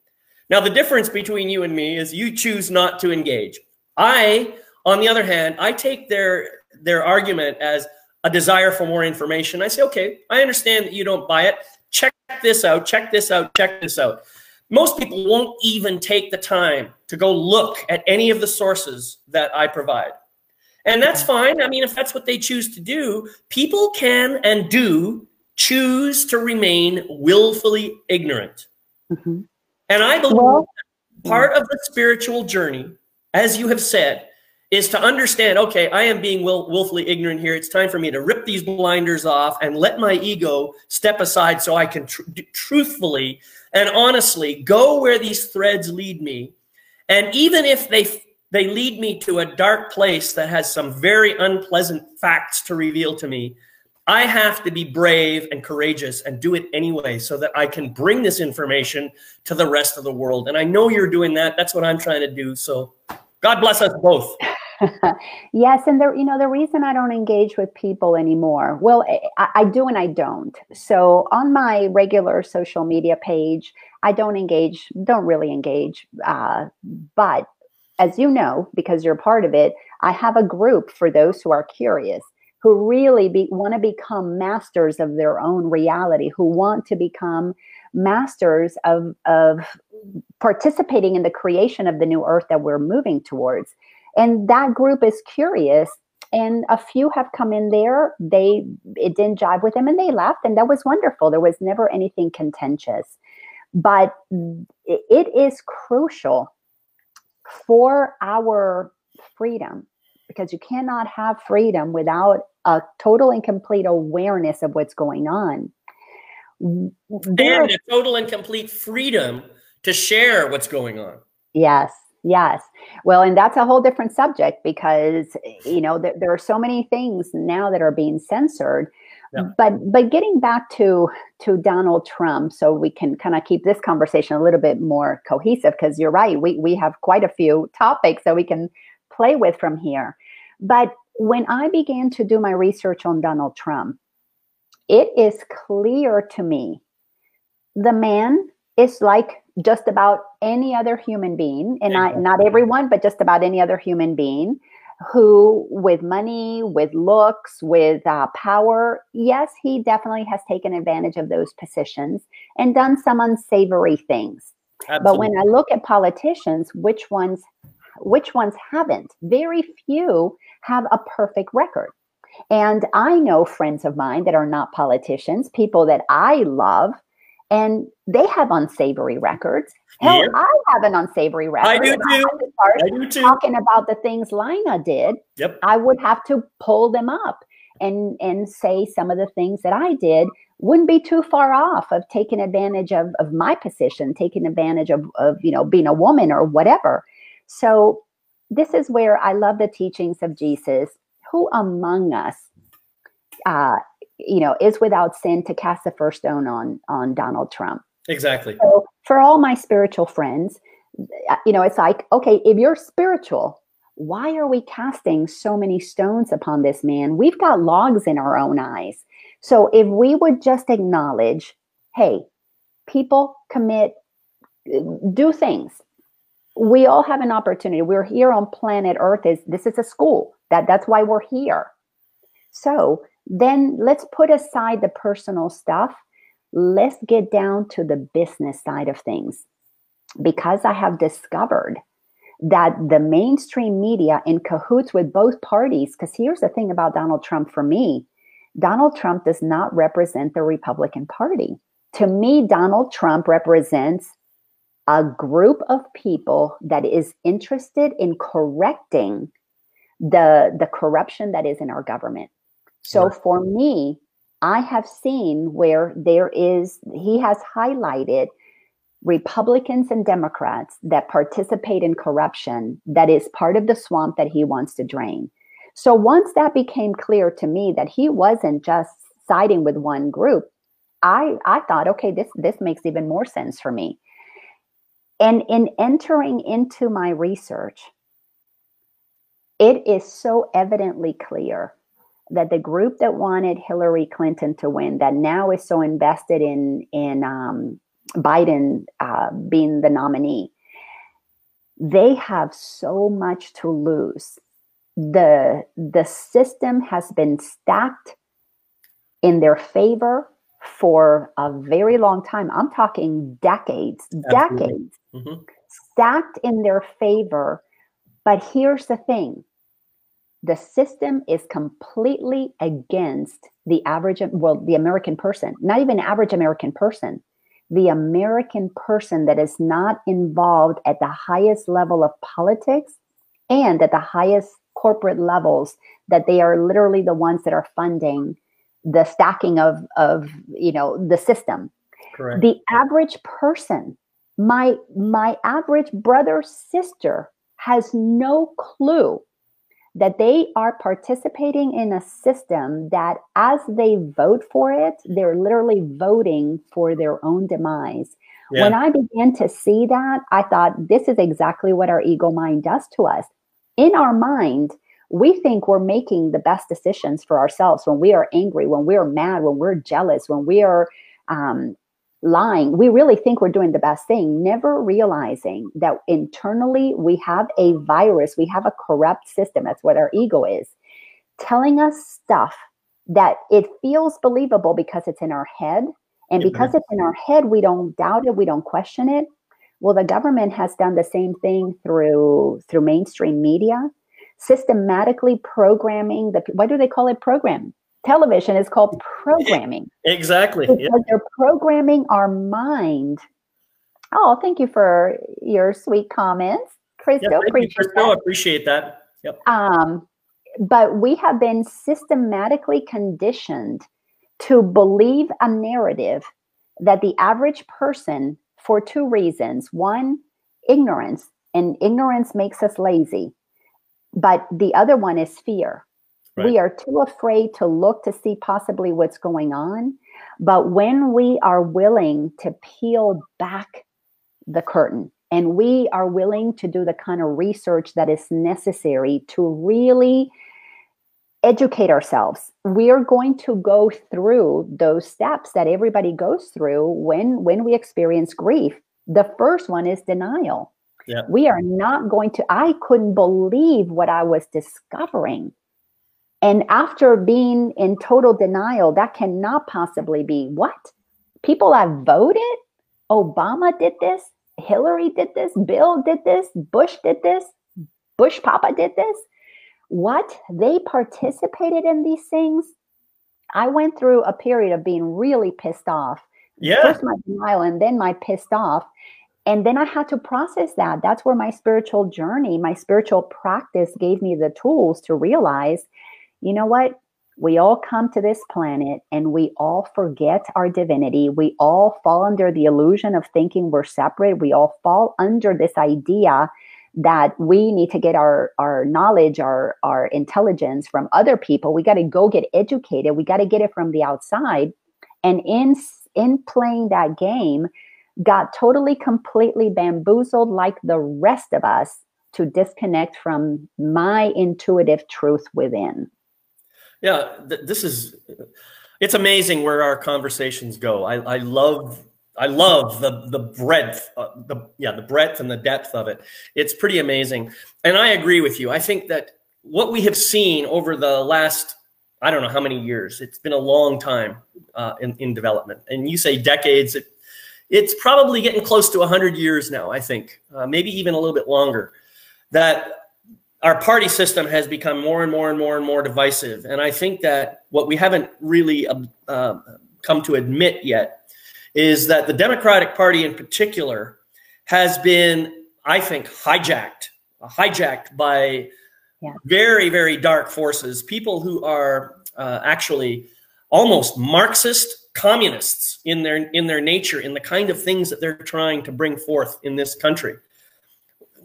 Now, the difference between you and me is you choose not to engage. I, on the other hand, I take their their argument as a desire for more information. I say, okay, I understand that you don't buy it. Check this out, check this out, check this out. Most people won't even take the time to go look at any of the sources that I provide. And that's fine. I mean, if that's what they choose to do, people can and do choose to remain willfully ignorant. Mm-hmm. And I believe well, part of the spiritual journey, as you have said, is to understand okay, I am being will, willfully ignorant here. It's time for me to rip these blinders off and let my ego step aside so I can tr- truthfully and honestly go where these threads lead me. And even if they they lead me to a dark place that has some very unpleasant facts to reveal to me. I have to be brave and courageous and do it anyway so that I can bring this information to the rest of the world. And I know you're doing that. That's what I'm trying to do. So God bless us both. [LAUGHS] yes, and the you know the reason I don't engage with people anymore. Well, I, I, do and I don't. So on my regular social media page, I don't engage, don't really engage. Uh, but as you know, because you're part of it, I have a group for those who are curious, who really be, want to become masters of their own reality, who want to become masters of, of participating in the creation of the new earth that we're moving towards. And that group is curious. And a few have come in there. They it didn't jive with them and they left. And that was wonderful. There was never anything contentious. But it is crucial for our freedom because you cannot have freedom without a total and complete awareness of what's going on. There, and a total and complete freedom to share what's going on. Yes, yes. Well, and that's a whole different subject because you know there, there are so many things now that are being censored but but getting back to to Donald Trump, so we can kind of keep this conversation a little bit more cohesive, because you're right, we we have quite a few topics that we can play with from here. But when I began to do my research on Donald Trump, it is clear to me the man is like just about any other human being, and not not everyone, but just about any other human being who, with money, with looks, with uh, power, yes, he definitely has taken advantage of those positions and done some unsavory things. Absolutely. But when I look at politicians, which ones which ones haven't? Very few have a perfect record. And I know friends of mine that are not politicians, people that I love, and they have unsavory records. Hell, yeah. I have an unsavory record. I do too. I, I do too. Talking about the things Lina did, yep. I would have to pull them up and and say some of the things that I did wouldn't be too far off of taking advantage of, of my position, taking advantage of, of you know being a woman or whatever. So this is where I love the teachings of Jesus. Who among us uh, you know, is without sin to cast the first stone on on Donald Trump. Exactly. So for all my spiritual friends, uh, you know, it's like, okay, if you're spiritual, why are we casting so many stones upon this man? We've got logs in our own eyes. So if we would just acknowledge, hey, people commit, do things. We all have an opportunity. We're here on planet Earth. Is this is a school that that's why we're here. So then let's put aside the personal stuff. Let's get down to the business side of things. Because I have discovered that the mainstream media in cahoots with both parties, because here's the thing about Donald Trump for me Donald Trump does not represent the Republican Party. To me, Donald Trump represents a group of people that is interested in correcting the, the corruption that is in our government. So right. for me, I have seen where there is, he has highlighted Republicans and Democrats that participate in corruption that is part of the swamp that he wants to drain. So once that became clear to me that he wasn't just siding with one group, I I thought, okay, this this makes even more sense for me. And in entering into my research, it is so evidently clear that the group that wanted Hillary Clinton to win, that now is so invested in in um, Biden uh, being the nominee, they have so much to lose. the The system has been stacked in their favor for a very long time. I'm talking decades, Absolutely. decades, mm-hmm. stacked in their favor. But here's the thing the system is completely against the average, well, the American person, not even average American person, the American person that is not involved at the highest level of politics and at the highest corporate levels, that they are literally the ones that are funding the stacking of, of you know, the system. Correct. The average person, my my average brother sister has no clue that they are participating in a system that as they vote for it, they're literally voting for their own demise. Yeah. When I began to see that, I thought this is exactly what our ego mind does to us. In our mind, we think we're making the best decisions for ourselves when we are angry, when we are mad, when we're jealous, when we are um, lying, we really think we're doing the best thing, never realizing that internally we have a virus, we have a corrupt system. That's what our ego is, telling us stuff that it feels believable because it's in our head. And because it's in our head, we don't doubt it, we don't question it. Well, the government has done the same thing through through mainstream media, systematically programming the what do they call it? Program television is called [LAUGHS] programming. Exactly. Because they're programming our mind. Oh, thank you for your sweet comments, Christo. Yep, appreciate you, Christo. That. Appreciate that. Yep. Um, but we have been systematically conditioned to believe a narrative that the average person, for two reasons: one, ignorance, and ignorance makes us lazy. But the other one is fear. Right. We are too afraid to look to see possibly what's going on. But when we are willing to peel back the curtain and we are willing to do the kind of research that is necessary to really educate ourselves we are going to go through those steps that everybody goes through when when we experience grief the first one is denial yeah. we are not going to i couldn't believe what i was discovering and after being in total denial, that cannot possibly be what? People have voted? Obama did this, Hillary did this, Bill did this, Bush did this, Bush Papa did this. What? They participated in these things? I went through a period of being really pissed off. Yeah. First my denial and then my pissed off. And then I had to process that. That's where my spiritual journey, my spiritual practice gave me the tools to realize you know what? We all come to this planet and we all forget our divinity. We all fall under the illusion of thinking we're separate. We all fall under this idea that we need to get our our knowledge our our intelligence from other people we got to go get educated we got to get it from the outside and in in playing that game got totally completely bamboozled like the rest of us to disconnect from my intuitive truth within yeah th- this is it's amazing where our conversations go i, I love I love the the breadth, uh, the yeah, the breadth and the depth of it. It's pretty amazing, and I agree with you. I think that what we have seen over the last I don't know how many years. It's been a long time uh, in in development, and you say decades. It, it's probably getting close to hundred years now. I think uh, maybe even a little bit longer. That our party system has become more and more and more and more divisive, and I think that what we haven't really uh, come to admit yet is that the Democratic Party in particular has been, I think, hijacked, hijacked by yeah. very, very dark forces, people who are uh, actually almost Marxist communists in their in their nature, in the kind of things that they're trying to bring forth in this country.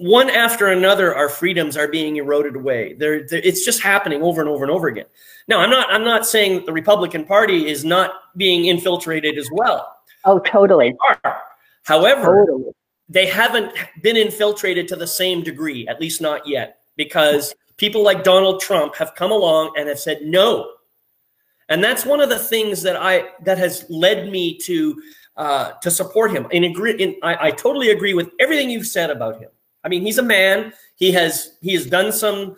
One after another, our freedoms are being eroded away. They're, they're, it's just happening over and over and over again. Now, I'm not I'm not saying that the Republican Party is not being infiltrated as well. Oh, totally. However, totally. they haven't been infiltrated to the same degree, at least not yet, because people like Donald Trump have come along and have said no. And that's one of the things that I that has led me to uh, to support him. In agree, in, I, I totally agree with everything you've said about him. I mean, he's a man. He has he has done some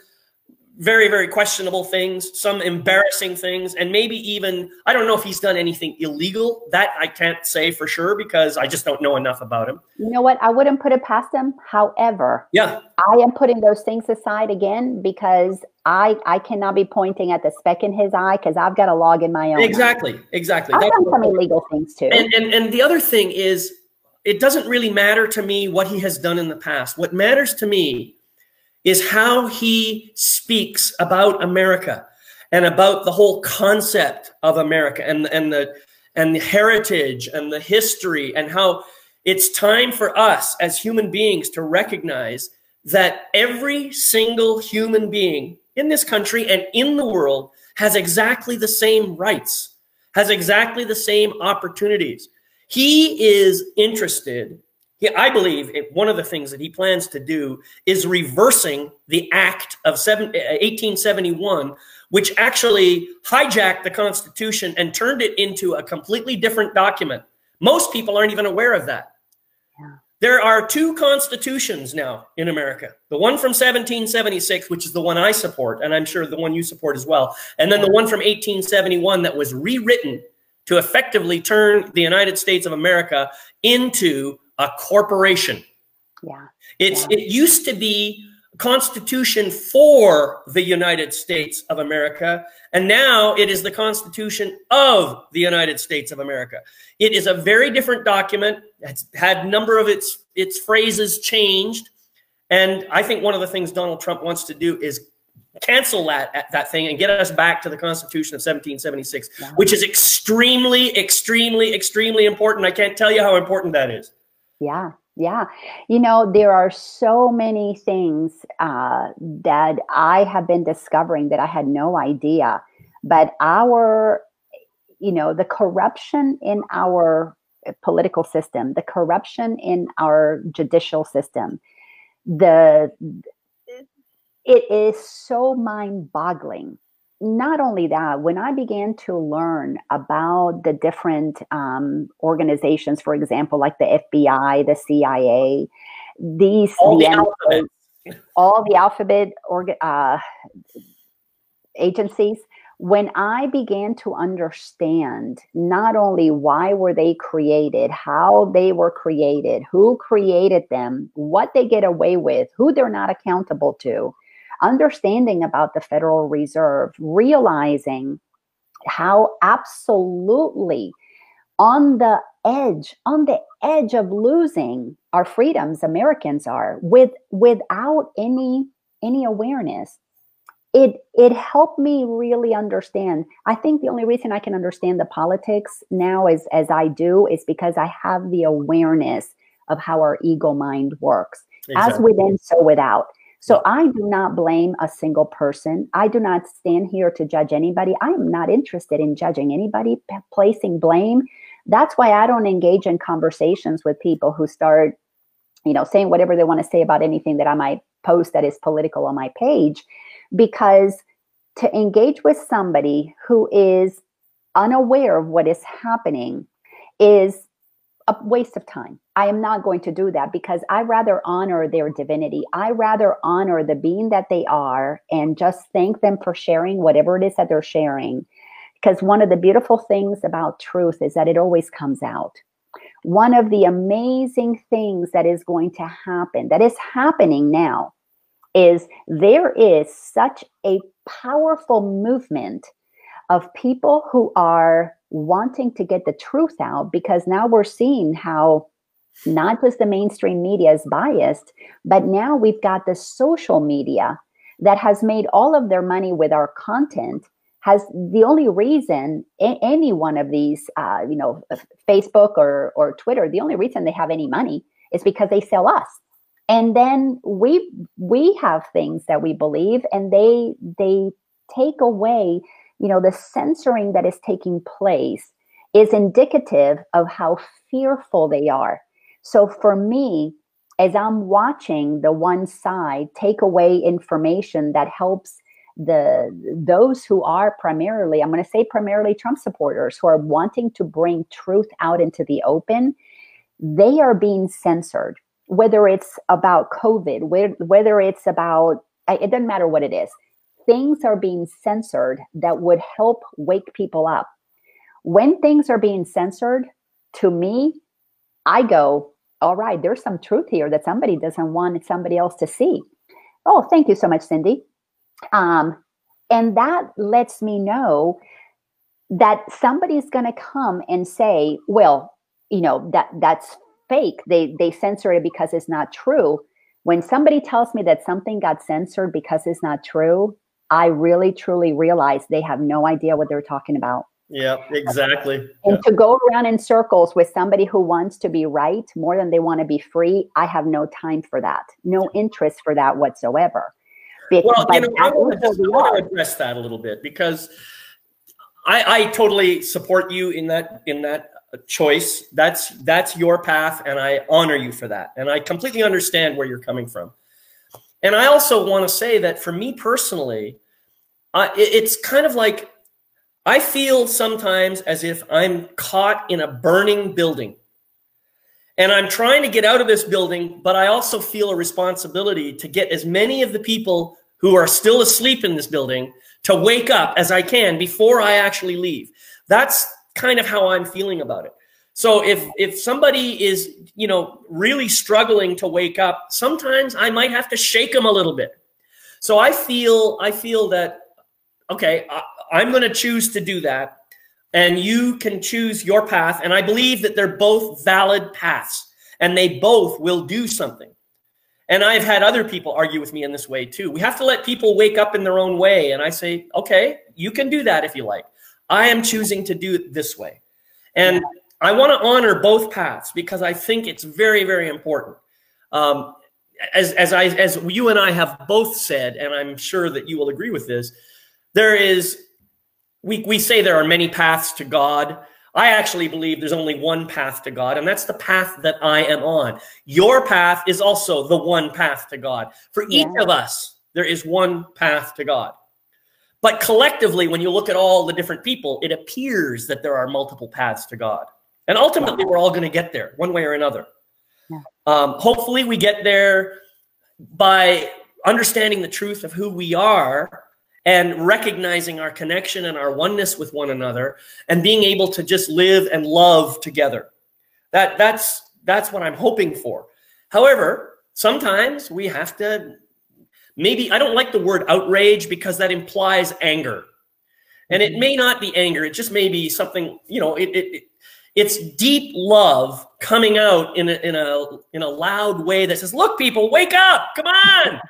very, very questionable things, some embarrassing things, and maybe even, I don't know if he's done anything illegal. That I can't say for sure because I just don't know enough about him. You know what? I wouldn't put it past him. However, yeah, I am putting those things aside again because I I cannot be pointing at the speck in his eye because I've got a log in my own. Exactly, exactly. I've That's done some illegal things too. And, and and the other thing is, it doesn't really matter to me what he has done in the past. What matters to me is how he speaks about America and about the whole concept of America and, and the and the heritage and the history and how it's time for us as human beings to recognize that every single human being in this country and in the world has exactly the same rights, has exactly the same opportunities. He is interested he, I believe it, one of the things that he plans to do is reversing the act of seven, eh, 1871, which actually hijacked the Constitution and turned it into a completely different document. Most people aren't even aware of that. Yeah. There are two constitutions now in America. The one from 1776, which is the one I support, and I'm sure the one you support as well. And then the one from 1871 that was rewritten to effectively turn the United States of America into a corporation. Yeah. It's yeah. it used to be constitution for the United States of America, and now it is the Constitution of the United States of America. It is a very different document. It's had a number of its its phrases changed, and I think one of the things Donald Trump wants to do is cancel that that thing and get us back to the Constitution of 1776, yeah. which is extremely, extremely, extremely important. I can't tell you how important that is. Yeah, yeah. You know, there are so many things uh, that I have been discovering that I had no idea. But our, you know, the corruption in our political system, the corruption in our judicial system, the it is so mind-boggling not only that, when I began to learn about the different um, organizations, for example, like the FBI, the CIA, these all the, alphabet. all the alphabet org- uh, agencies, when I began to understand not only why were they created, how they were created, who created them, what they get away with, who they're not accountable to, understanding about the Federal Reserve, realizing how absolutely on the edge, on the edge of losing our freedoms Americans are with without any any awareness. It it helped me really understand. I think the only reason I can understand the politics now as as I do is because I have the awareness of how our ego mind works exactly. as within, so without. So I do not blame a single person. I do not stand here to judge anybody. I am not interested in judging anybody, placing blame. That's why I don't engage in conversations with people who start, you know, saying whatever they want to say about anything that I might post that is political on my page, because to engage with somebody who is unaware of what is happening is a waste of time. I am not going to do that because I rather honor their divinity. I rather honor the being that they are and just thank them for sharing whatever it is that they're sharing. Because one of the beautiful things about truth is that it always comes out. One of the amazing things that is going to happen, that is happening now, is there is such a powerful movement of people who are wanting to get the truth out because now we're seeing how not just the mainstream media is biased, but now we've got the social media that has made all of their money with our content has the only reason any one of these uh, you know facebook or or twitter the only reason they have any money is because they sell us. And then we we have things that we believe and they they take away you know, the censoring that is taking place is indicative of how fearful they are. So for me, as I'm watching the one side take away information that helps the those who are primarily i'm going to say primarily trump supporters who are wanting to bring truth out into the open they are being censored whether it's about covid whether it's about it doesn't matter what it is things are being censored that would help wake people up. When things are being censored, to me, I go, all right, there's some truth here that somebody doesn't want somebody else to see. Oh, thank you so much, Cindy. Um, and that lets me know that somebody's going to come and say, well, you know, that that's fake. They they censor it because it's not true. When somebody tells me that something got censored because it's not true, I really truly realize they have no idea what they're talking about. Yeah, exactly. And yeah. to go around in circles with somebody who wants to be right more than they want to be free, I have no time for that. No interest for that whatsoever. Because, well, you know, I want, to, I want to address that a little bit because I, I totally support you in that in that uh, choice. That's that's your path, and I honor you for that. And I completely understand where you're coming from. And I also want to say that for me personally, it, it's kind of like I feel sometimes as if I'm caught in a burning building. And I'm trying to get out of this building, but I also feel a responsibility to get as many of the people who are still asleep in this building to wake up as I can before I actually leave. That's kind of how I'm feeling about it. So if if somebody is, you know, really struggling to wake up, sometimes I might have to shake them a little bit. So I feel I feel that okay, I, I'm going to choose to do that. And you can choose your path. And I believe that they're both valid paths and they both will do something. And I've had other people argue with me in this way too. We have to let people wake up in their own way. And I say, okay, you can do that if you like. I am choosing to do it this way. And I want to honor both paths because I think it's very, very important. Um, as, as, I, as you and I have both said, and I'm sure that you will agree with this, there is, we, we say there are many paths to God. I actually believe there's only one path to God, and that's the path that I am on. Your path is also the one path to God. For each yeah. of us, there is one path to God. But collectively, when you look at all the different people, it appears that there are multiple paths to God. And ultimately, we're all going to get there one way or another. Yeah. Um, hopefully, we get there by understanding the truth of who we are and recognizing our connection and our oneness with one another and being able to just live and love together. That that's that's what I'm hoping for. However, sometimes we have to maybe I don't like the word outrage because that implies anger. And it may not be anger, it just may be something, you know, it, it it's deep love coming out in a in a in a loud way that says, "Look people, wake up. Come on."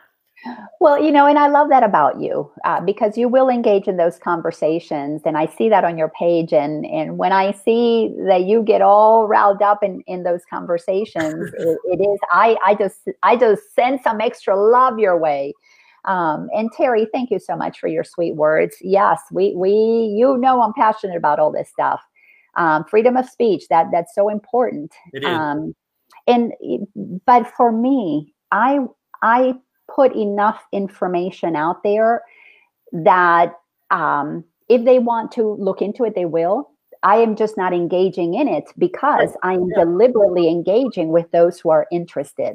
Well, you know, and I love that about you uh, because you will engage in those conversations, and I see that on your page. And and when I see that you get all riled up in in those conversations, [LAUGHS] it, it is I I just I just send some extra love your way. Um, and Terry, thank you so much for your sweet words. Yes, we we you know I'm passionate about all this stuff. Um, freedom of speech that that's so important. It is. Um, and but for me, I I put enough information out there that um, if they want to look into it, they will. I am just not engaging in it because I am yeah. deliberately engaging with those who are interested.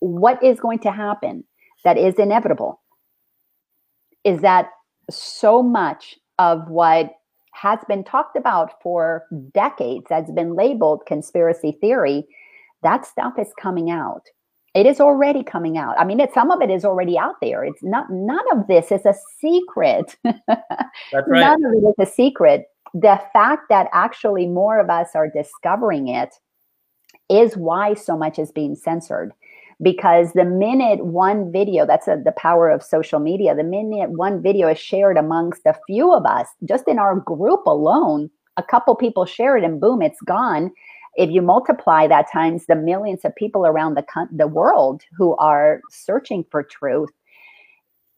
What is going to happen that is inevitable is that so much of what has been talked about for decades, that's been labeled conspiracy theory, that stuff is coming out. It is already coming out. I mean, it, some of it is already out there. It's not. None of this is a secret. That's [LAUGHS] right. None of it is a secret. The fact that actually more of us are discovering it is why so much is being censored. Because the minute one video, that's a, the power of social media, the minute one video is shared amongst a few of us, just in our group alone, a couple people share it and boom, it's gone if you multiply that times the millions of people around the the world who are searching for truth,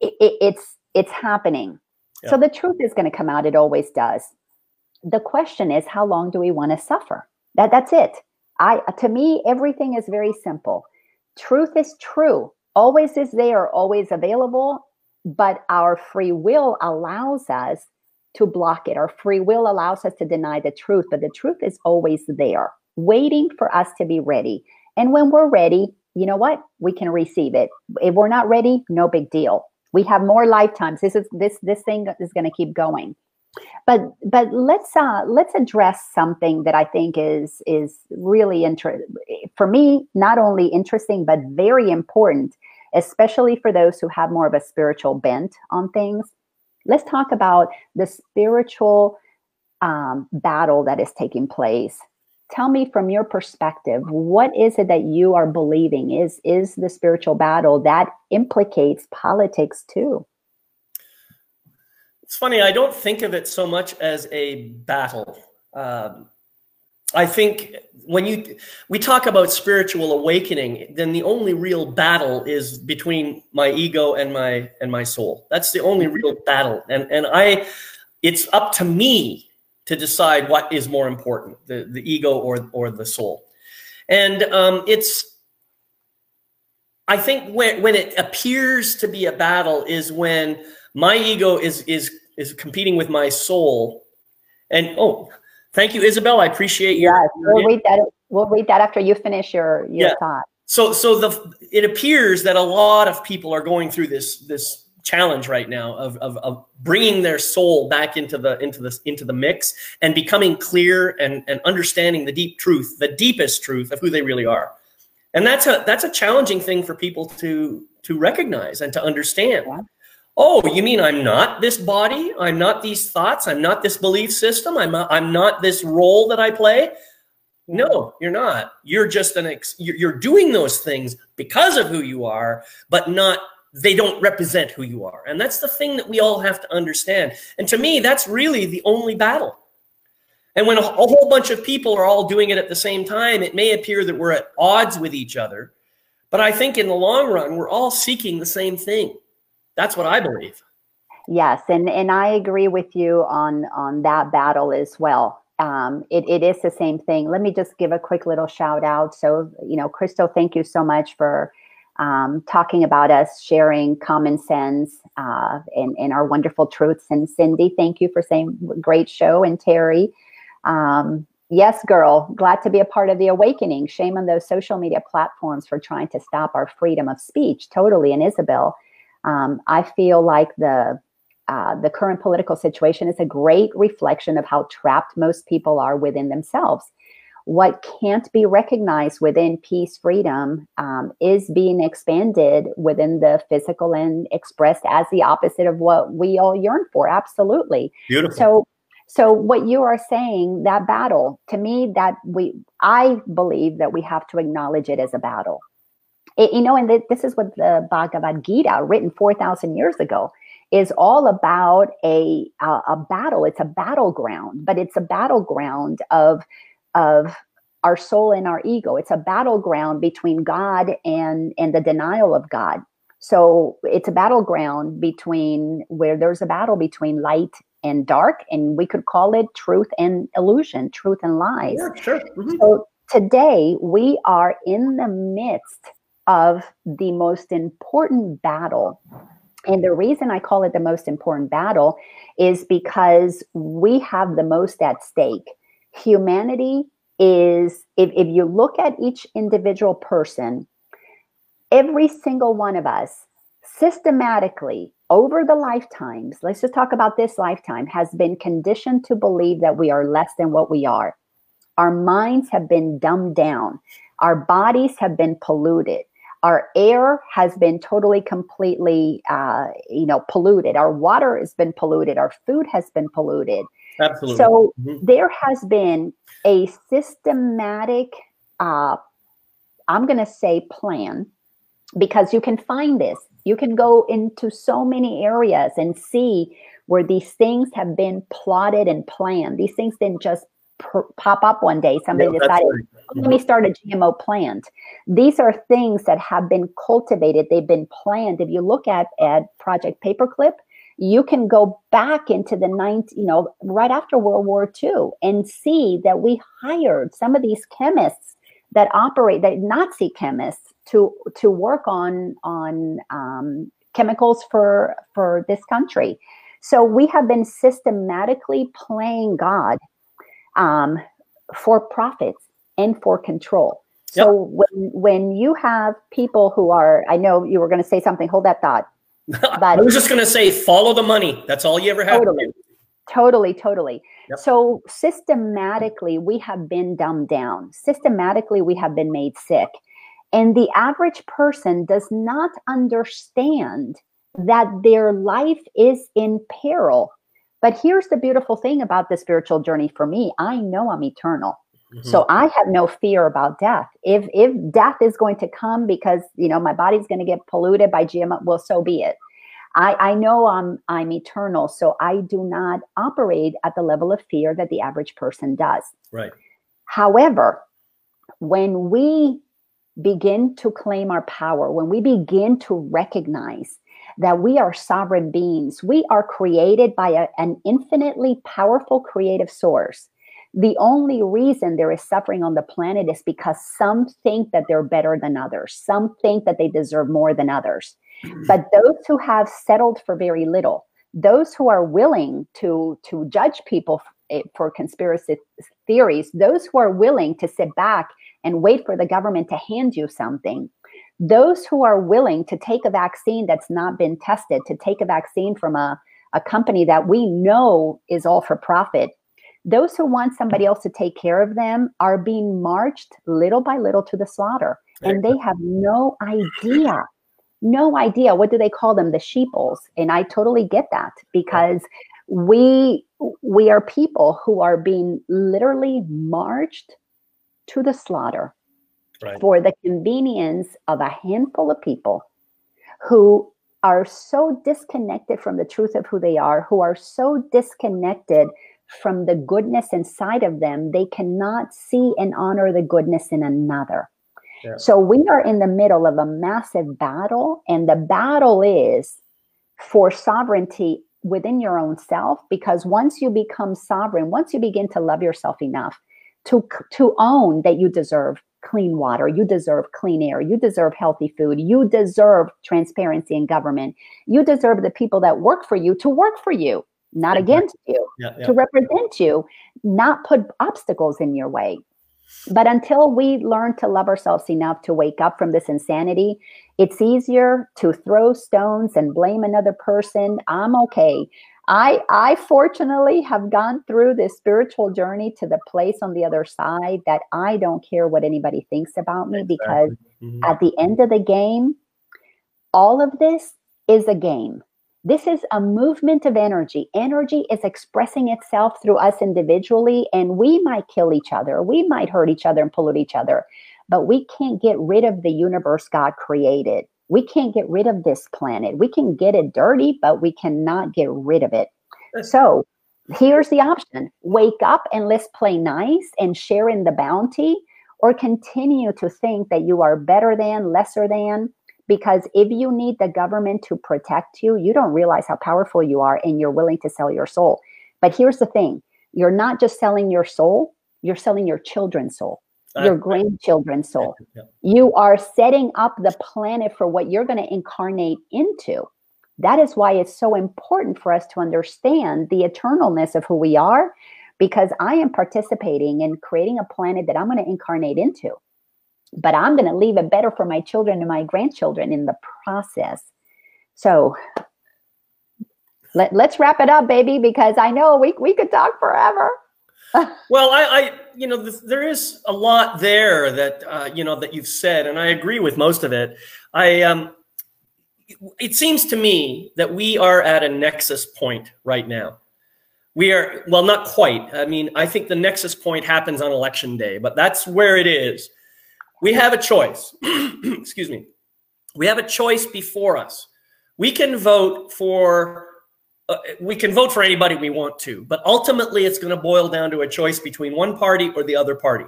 it, it, it's it's happening. Yeah. So the truth is going to come out. It always does. The question is, how long do we want to suffer? That that's it. I to me, everything is very simple. Truth is true. Always is there. Always available. But our free will allows us to block it. Our free will allows us to deny the truth, but the truth is always there waiting for us to be ready. And when we're ready, you know what? We can receive it. If we're not ready, no big deal. We have more lifetimes. This is this this thing is going to keep going. But but let's uh let's address something that I think is is really interesting for me, not only interesting but very important, especially for those who have more of a spiritual bent on things. Let's talk about the spiritual um, battle that is taking place tell me from your perspective what is it that you are believing is is the spiritual battle that implicates politics too it's funny i don't think of it so much as a battle. Um, i think when you we talk about spiritual awakening then the only real battle is between my ego and my and my soul. That's the only real battle. And and i it's up to me to decide what is more important, the, the ego or, or the soul. And um, it's, I think when, when it appears to be a battle is when my ego is, is, is competing with my soul. And, oh, thank you, Isabel. I appreciate your. Yes, we'll read that. We'll read that after you finish your, your yeah. thought. So, so the, it appears that a lot of people are going through this, this challenge right now of, of, of, bringing their soul back into the into this into the mix and becoming clear and, and understanding the deep truth the deepest truth of who they really are and that's a that's a challenging thing for people to to recognize and to understand yeah. Oh you mean i'm not this body i'm not these thoughts i'm not this belief system i'm not, i'm not this role that i play no you're not you're just an ex you're doing those things because of who you are but not they don't represent who you are. And that's the thing that we all have to understand. And to me, that's really the only battle. And when a, a, whole bunch of people are all doing it at the same time, it may appear that we're at odds with each other. But I think in the long run, we're all seeking the same thing. That's what I believe. Yes, and, and I agree with you on, on that battle as well. Um, it, it is the same thing. Let me just give a quick little shout out. So, you know, Crystal, thank you so much for um, talking about us sharing common sense uh, and, and, our wonderful truths. And Cindy, thank you for saying great show. And Terry, um, yes, girl, glad to be a part of the awakening. Shame on those social media platforms for trying to stop our freedom of speech. Totally. And Isabel, um, I feel like the uh, the current political situation is a great reflection of how trapped most people are within themselves. What can't be recognized within peace freedom um, is being expanded within the physical and expressed as the opposite of what we all yearn for absolutely. Beautiful. So so what you are saying that battle to me that we i believe that we have to acknowledge it as a battle It, you know, and th- this is what the Bhagavad Gita, written 4,000 years ago, is all about a, a, a battle. It's a battleground, but it's a battleground of, of our soul and our ego. It's a battleground between God and, and the denial of God. So it's a battleground between where there's a battle between light and dark, and we could call it truth and illusion, truth and lies. Yeah, sure. Mm-hmm. So today we are in the midst of the most important battle. And the reason I call it the most important battle is because we have the most at stake. Humanity is, if, if you look at each individual person, every single one of us systematically over the lifetimes, let's just talk about this lifetime, has been conditioned to believe that we are less than what we are. Our minds have been dumbed down. Our bodies have been polluted. Our air has been totally, completely, uh, you know, polluted. Our water has been polluted. Our food has been polluted. Absolutely. So mm-hmm. there has been a systematic, uh, I'm going to say, plan because you can find this. You can go into so many areas and see where these things have been plotted and planned. These things didn't just pr- pop up one day. Somebody yeah, decided, right. let me start a GMO plant. These are things that have been cultivated. They've been planned. If you look at, at Project Paperclip, you can go back into the ninth, you know, right after World War II and see that we hired some of these chemists that operate, that Nazi chemists to to work on on um, chemicals for for this country. So we have been systematically playing God um, for profits and for control. So yep. when when you have people who are, I know you were going to say something. Hold that thought. [LAUGHS] But I was just going to say, follow the money. That's all you ever have. Totally, to totally, totally. Yep. So systematically, we have been dumbed down. Systematically, we have been made sick. And the average person does not understand that their life is in peril. But here's the beautiful thing about the spiritual journey for me I know I'm eternal. Mm-hmm. So I have no fear about death. If if death is going to come because you know my body's going to get polluted by GMO, well, so be it. I, I know I'm I'm eternal, so I do not operate at the level of fear that the average person does. Right. However, when we begin to claim our power, when we begin to recognize that we are sovereign beings, we are created by a, an infinitely powerful creative source. The only reason there is suffering on the planet is because some think that they're better than others, some think that they deserve more than others. Mm-hmm. But those who have settled for very little, those who are willing to, to judge people eh, for conspiracy theories, those who are willing to sit back and wait for the government to hand you something. Those who are willing to take a vaccine that's not been tested, to take a vaccine from a, a company that we know is all for profit, those who want somebody else to take care of them are being marched little by little to the slaughter. And they have no idea, no idea. What do they call them? The sheeples. And I totally get that because we we are people who are being literally marched to the slaughter right. for the convenience of a handful of people who are so disconnected from the truth of who they are, who are so disconnected from the goodness inside of them, they cannot see and honor the goodness in another. Yeah. So we are in the middle of a massive battle, and the battle is for sovereignty within your own self because once you become sovereign, once you begin to love yourself enough, to to own that you deserve clean water, you deserve clean air, you deserve healthy food, you deserve transparency in government, you deserve the people that work for you to work for you, not against you, yeah, yeah. to represent you, not put obstacles in your way. But until we learn to love ourselves enough to wake up from this insanity, it's easier to throw stones and blame another person. I'm okay. I I fortunately have gone through this spiritual journey to the place on the other side that I don't care what anybody thinks about me exactly. because mm-hmm. at the end of the game, all of this is a game. This is a movement of energy. Energy is expressing itself through us individually, and we might kill each other. We might hurt each other and pollute each other. but we can't get rid of the universe God created. We can't get rid of this planet. We can get it dirty, but we cannot get rid of it. So here's the option wake up and let's play nice and share in the bounty, or continue to think that you are better than, lesser than. Because if you need the government to protect you, you don't realize how powerful you are and you're willing to sell your soul. But here's the thing you're not just selling your soul, you're selling your children's soul Uh, your grandchildren's soul. You are setting up the planet for what you're going to incarnate into. That is why it's so important for us to understand the eternalness of who we are, because I am participating in creating a planet that I'm going to incarnate into. But I'm going to leave it better for my children and my grandchildren in the process. So let, let's wrap it up, baby, because I know we, we could talk forever. Well, I, I, you know, th- there is a lot there that uh, you know that you've said, and I agree with most of it. I, um, it seems to me that we are at a nexus point right now. We are well, not quite. I mean, I think the nexus point happens on election day, but that's where it is. We have a choice. [CLEARS THROAT] Excuse me. We have a choice before us. We can vote for uh, we can vote for anybody we want to, but ultimately it's going to boil down to a choice between one party or the other party.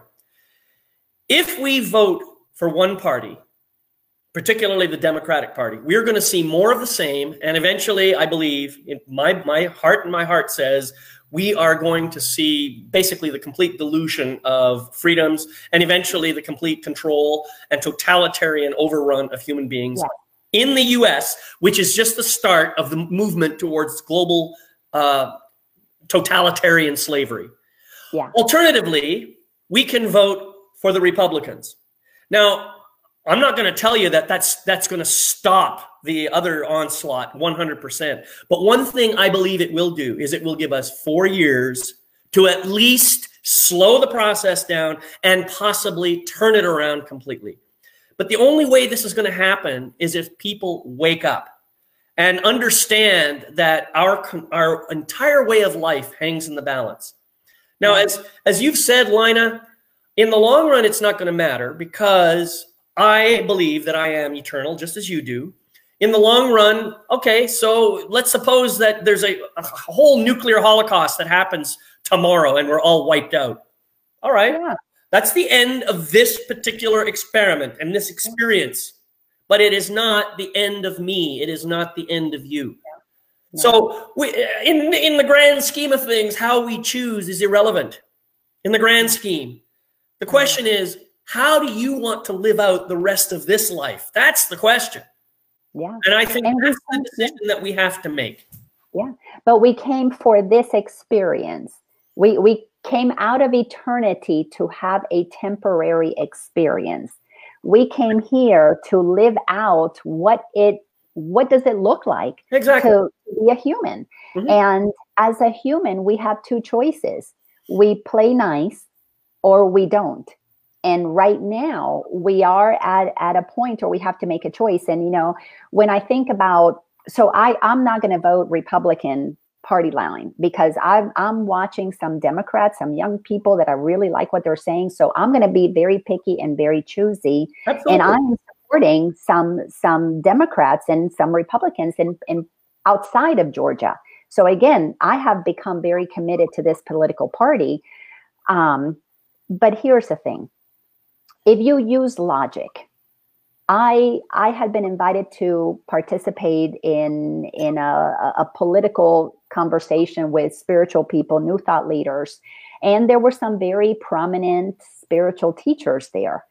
If we vote for one party, particularly the Democratic Party, we're going to see more of the same. And eventually, I believe, my, my heart and my heart says, we are going to see basically the complete dilution of freedoms and eventually the complete control and totalitarian overrun of human beings yeah in the US, which is just the start of the movement towards global uh, totalitarian slavery. Yeah. Alternatively, we can vote for the Republicans. Now, I'm not going to tell you that that's that's going to stop the other onslaught 100%. But one thing I believe it will do is it will give us 4 years to at least slow the process down and possibly turn it around completely. But the only way this is going to happen is if people wake up and understand that our our entire way of life hangs in the balance. Now, as as you've said, Lina, in the long run, it's not going to matter because I believe that I am eternal, just as you do. In the long run, okay, so let's suppose that there's a, a whole nuclear holocaust that happens tomorrow and we're all wiped out. All right. Yeah. That's the end of this particular experiment and this experience. But it is not the end of me. It is not the end of you. So, we, in in the grand scheme of things, how we choose is irrelevant. In the grand scheme, the question is, how do you want to live out the rest of this life? That's the question. Yeah. And I think and that's the decision that we have to make. Yeah. But we came for this experience. We we came out of eternity to have a temporary experience. We came here to live out what it what does it look like exactly. to be a human. Mm-hmm. And as a human, we have two choices. We play nice or we don't. And right now, we are at, at a point where we have to make a choice. And, you know, when I think about, so I, I'm not going to vote Republican party line because I'm I'm watching some Democrats, some young people that I really like what they're saying. So I'm going to be very picky and very choosy, Absolutely. and I'm supporting some some Democrats and some Republicans in, in outside of Georgia. So again, I have become very committed to this political party. Um, but here's the thing: if you use logic, I I had been invited to participate in in a, a political conversation with spiritual people, new thought leaders, and there were some very prominent spiritual teachers there,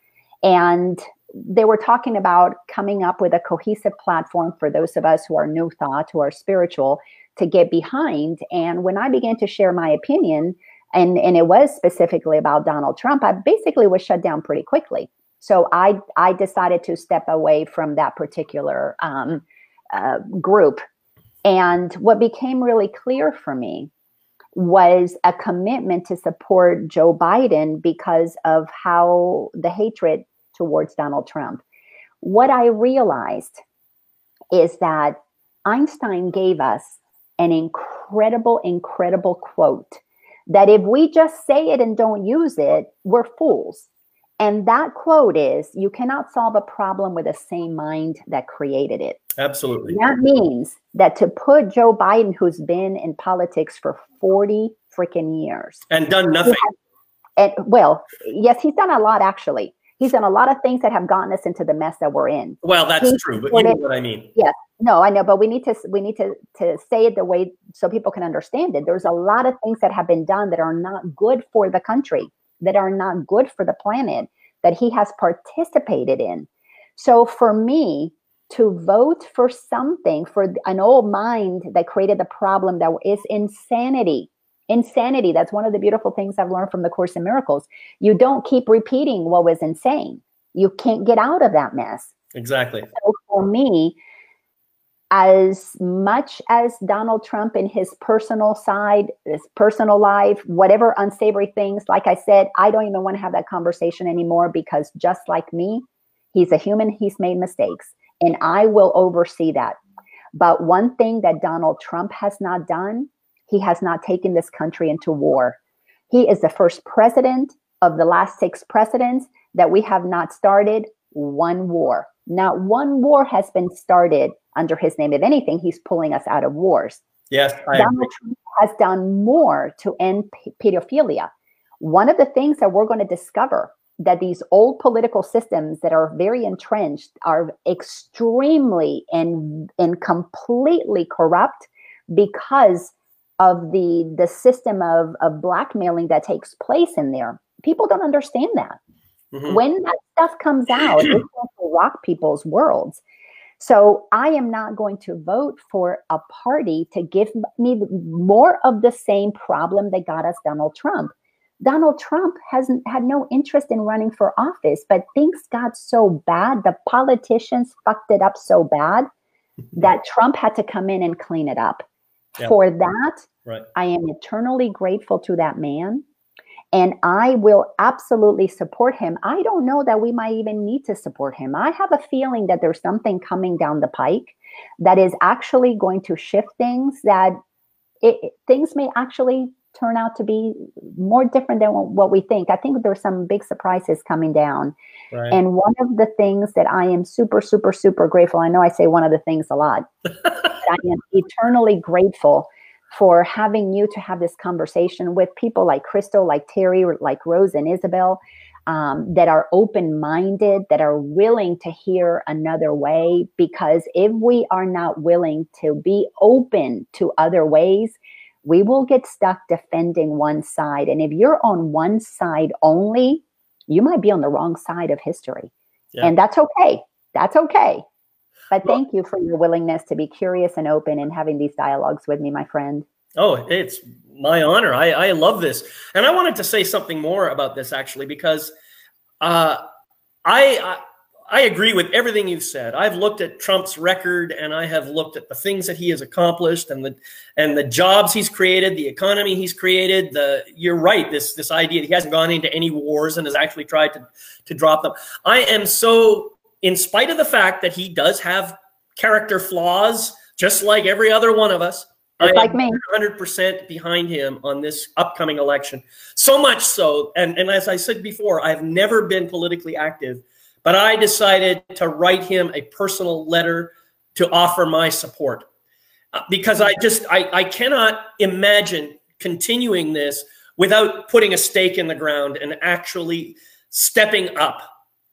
and they were talking about coming up with a cohesive platform for those of us who are new thought, who are spiritual, to get behind. And when I began to share my opinion, and and it was specifically about Donald Trump, I basically was shut down pretty quickly so I I decided to step away from that particular um, uh, group, and what became really clear for me was a commitment to support Joe Biden because of how the hatred towards Donald Trump. What I realized is that Einstein gave us an incredible, incredible quote that if we just say it and don't use it, we're fools And that quote is you cannot solve a problem with the same mind that created it. Absolutely. That means that to put Joe Biden, who's been in politics for 40 freaking years and done nothing. and well, yes, he's done a lot actually. He's done a lot of things that have gotten us into the mess that we're in. Well, that's true, but you know what I mean. Yes. No, I know, but we need to we need to to say it the way so people can understand it. There's a lot of things that have been done that are not good for the country that are not good for the planet that he has participated in. So for me to vote for something for an old mind that created the problem that is insanity. Insanity. That's one of the beautiful things I've learned from the Course in Miracles. You don't keep repeating what was insane. You can't get out of that mess. Exactly. So for me, as much as Donald Trump in his personal side, his personal life, whatever unsavory things, like I said, I don't even want to have that conversation anymore because just like me, he's a human, he's made mistakes, and I will oversee that. But one thing that Donald Trump has not done, he has not taken this country into war. He is the first president of the last six presidents that we have not started one war. Not one war has been started under his name. If anything, he's pulling us out of wars. Yes, I Donald. Trump has done more to end pedophilia. One of the things that we're going to discover that these old political systems that are very entrenched are extremely and and completely corrupt because of the the system of, of blackmailing that takes place in there. People don't understand that. Mm-hmm. When that stuff comes out, [CLEARS THROAT] it's going to rock people's worlds. So I am not going to vote for a party to give me more of the same problem that got us Donald Trump. Donald Trump hasn't had no interest in running for office, but things got so bad, the politicians fucked it up so bad [LAUGHS] that Trump had to come in and clean it up. For that, right. I am eternally grateful to that man and I will absolutely support him. I don't know that we might even need to support him. I have a feeling that there's something coming down the pike that is actually going to shift things that it, things may actually turn out to be more different than what we think. I think there's some big surprises coming down. Right. And one of the things that I am super, super, super grateful, I know I say one of the things a lot, [LAUGHS] I am eternally grateful for having you to have this conversation with people like Crystal, like Terry, like Rose and Isabel, um, that are open minded, that are willing to hear another way. Because if we are not willing to be open to other ways, we will get stuck defending one side. And if you're on one side only, you might be on the wrong side of history. Yeah. And that's okay. That's okay. But thank you for your willingness to be curious and open and having these dialogues with me, my friend. Oh, it's my honor. I, I love this. And I wanted to say something more about this actually, because uh, I, I I agree with everything you've said. I've looked at Trump's record and I have looked at the things that he has accomplished and the and the jobs he's created, the economy he's created. The you're right, this this idea that he hasn't gone into any wars and has actually tried to to drop them. I am so in spite of the fact that he does have character flaws, just like every other one of us, just like me. 100% behind him on this upcoming election. So much so, and, and as I said before, I've never been politically active, but I decided to write him a personal letter to offer my support. Uh, because I just, I, I cannot imagine continuing this without putting a stake in the ground and actually stepping up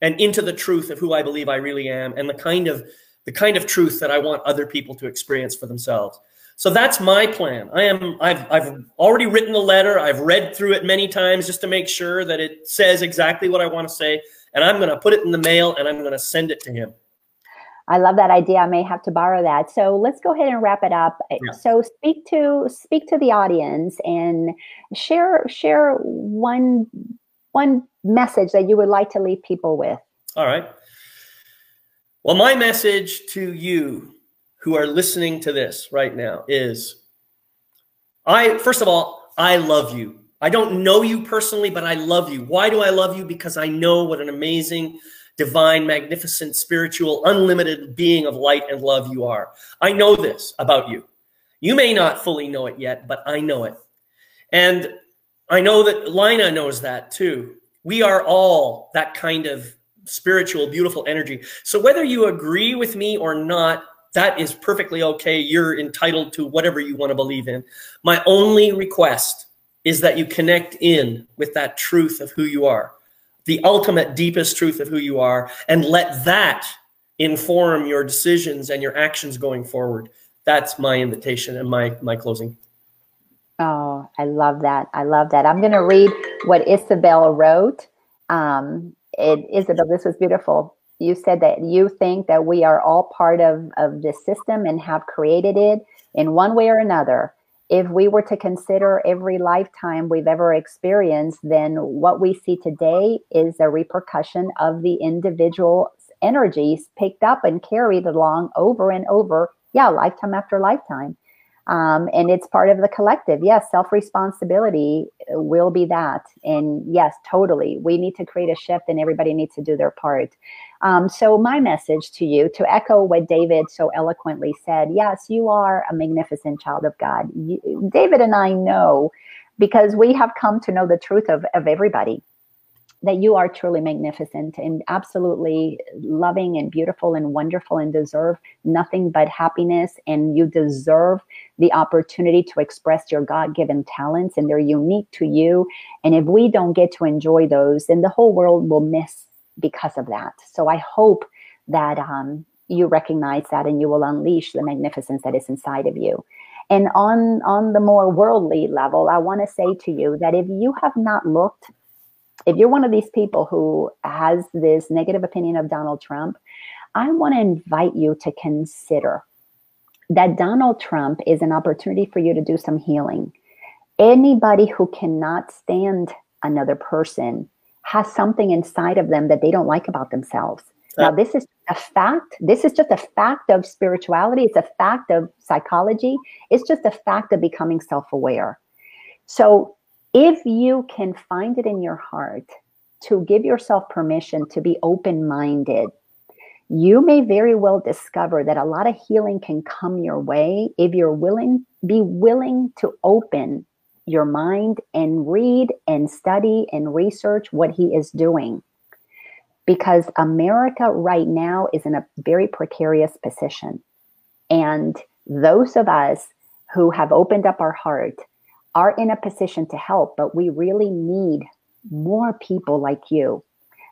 and into the truth of who I believe I really am and the kind of the kind of truth that I want other people to experience for themselves. So that's my plan. I am I've I've already written the letter. I've read through it many times just to make sure that it says exactly what I want to say and I'm going to put it in the mail and I'm going to send it to him. I love that idea. I may have to borrow that. So let's go ahead and wrap it up. Yeah. So speak to speak to the audience and share share one one message that you would like to leave people with? All right. Well, my message to you who are listening to this right now is I, first of all, I love you. I don't know you personally, but I love you. Why do I love you? Because I know what an amazing, divine, magnificent, spiritual, unlimited being of light and love you are. I know this about you. You may not fully know it yet, but I know it. And I know that Lina knows that too. We are all that kind of spiritual, beautiful energy. So whether you agree with me or not, that is perfectly okay. You're entitled to whatever you want to believe in. My only request is that you connect in with that truth of who you are, the ultimate, deepest truth of who you are, and let that inform your decisions and your actions going forward. That's my invitation and my, my closing. Oh, I love that. I love that. I'm going to read what Isabel wrote. Um, it, Isabel, this was beautiful. You said that you think that we are all part of, of this system and have created it in one way or another. If we were to consider every lifetime we've ever experienced, then what we see today is a repercussion of the individual energies picked up and carried along over and over, yeah, lifetime after lifetime. Um, and it's part of the collective. Yes, self responsibility will be that. And yes, totally. We need to create a shift and everybody needs to do their part. Um, so, my message to you, to echo what David so eloquently said yes, you are a magnificent child of God. You, David and I know because we have come to know the truth of, of everybody that you are truly magnificent and absolutely loving and beautiful and wonderful and deserve nothing but happiness. And you deserve the opportunity to express your God given talents, and they're unique to you. And if we don't get to enjoy those, then the whole world will miss because of that. So I hope that um, you recognize that and you will unleash the magnificence that is inside of you. And on on the more worldly level, I want to say to you that if you have not looked if you're one of these people who has this negative opinion of Donald Trump, I want to invite you to consider that Donald Trump is an opportunity for you to do some healing. Anybody who cannot stand another person has something inside of them that they don't like about themselves. Now, this is a fact. This is just a fact of spirituality. It's a fact of psychology. It's just a fact of becoming self aware. So, if you can find it in your heart to give yourself permission to be open minded, you may very well discover that a lot of healing can come your way if you're willing, be willing to open your mind and read and study and research what he is doing. Because America right now is in a very precarious position. And those of us who have opened up our heart are in a position to help, but we really need more people like you.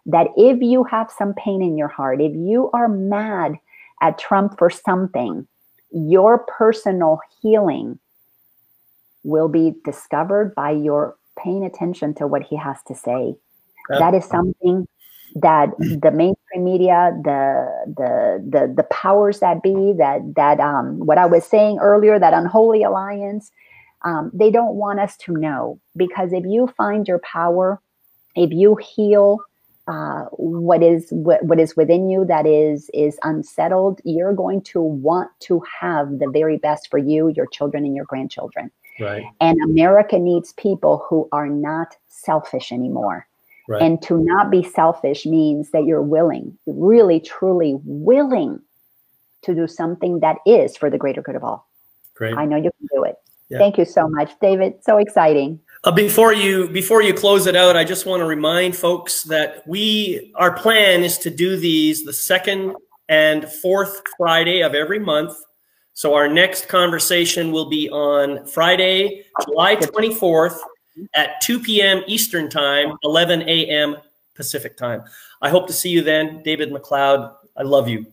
That if you have some pain in your heart, if you are mad at Trump for something, your personal healing will be discovered by your paying attention to what he has to say. That is something that the mainstream media, the the the the powers that be, that that um what I was saying earlier, that unholy alliance, um, they don't want us to know because if you find your power, if you heal uh, what is what, what is within you that is is unsettled, you're going to want to have the very best for you, your children, and your grandchildren. Right. And America needs people who are not selfish anymore. Right. And to not be selfish means that you're willing, really, truly willing to do something that is for the greater good of all. Great. I know you can do it. Yeah. Thank you so much, David. So exciting. Uh, before you before you close it out, I just want to remind folks that we our plan is to do these the second and fourth Friday of every month. So our next conversation will be on Friday, July 24th at 2 p.m. Eastern Time, 11 a.m. Pacific Time. I hope to see you then. David McLeod, I love you.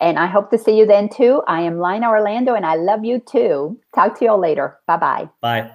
And I hope to see you then too. I am Lina Orlando and I love you too. Talk to you all later. Bye-bye. Bye.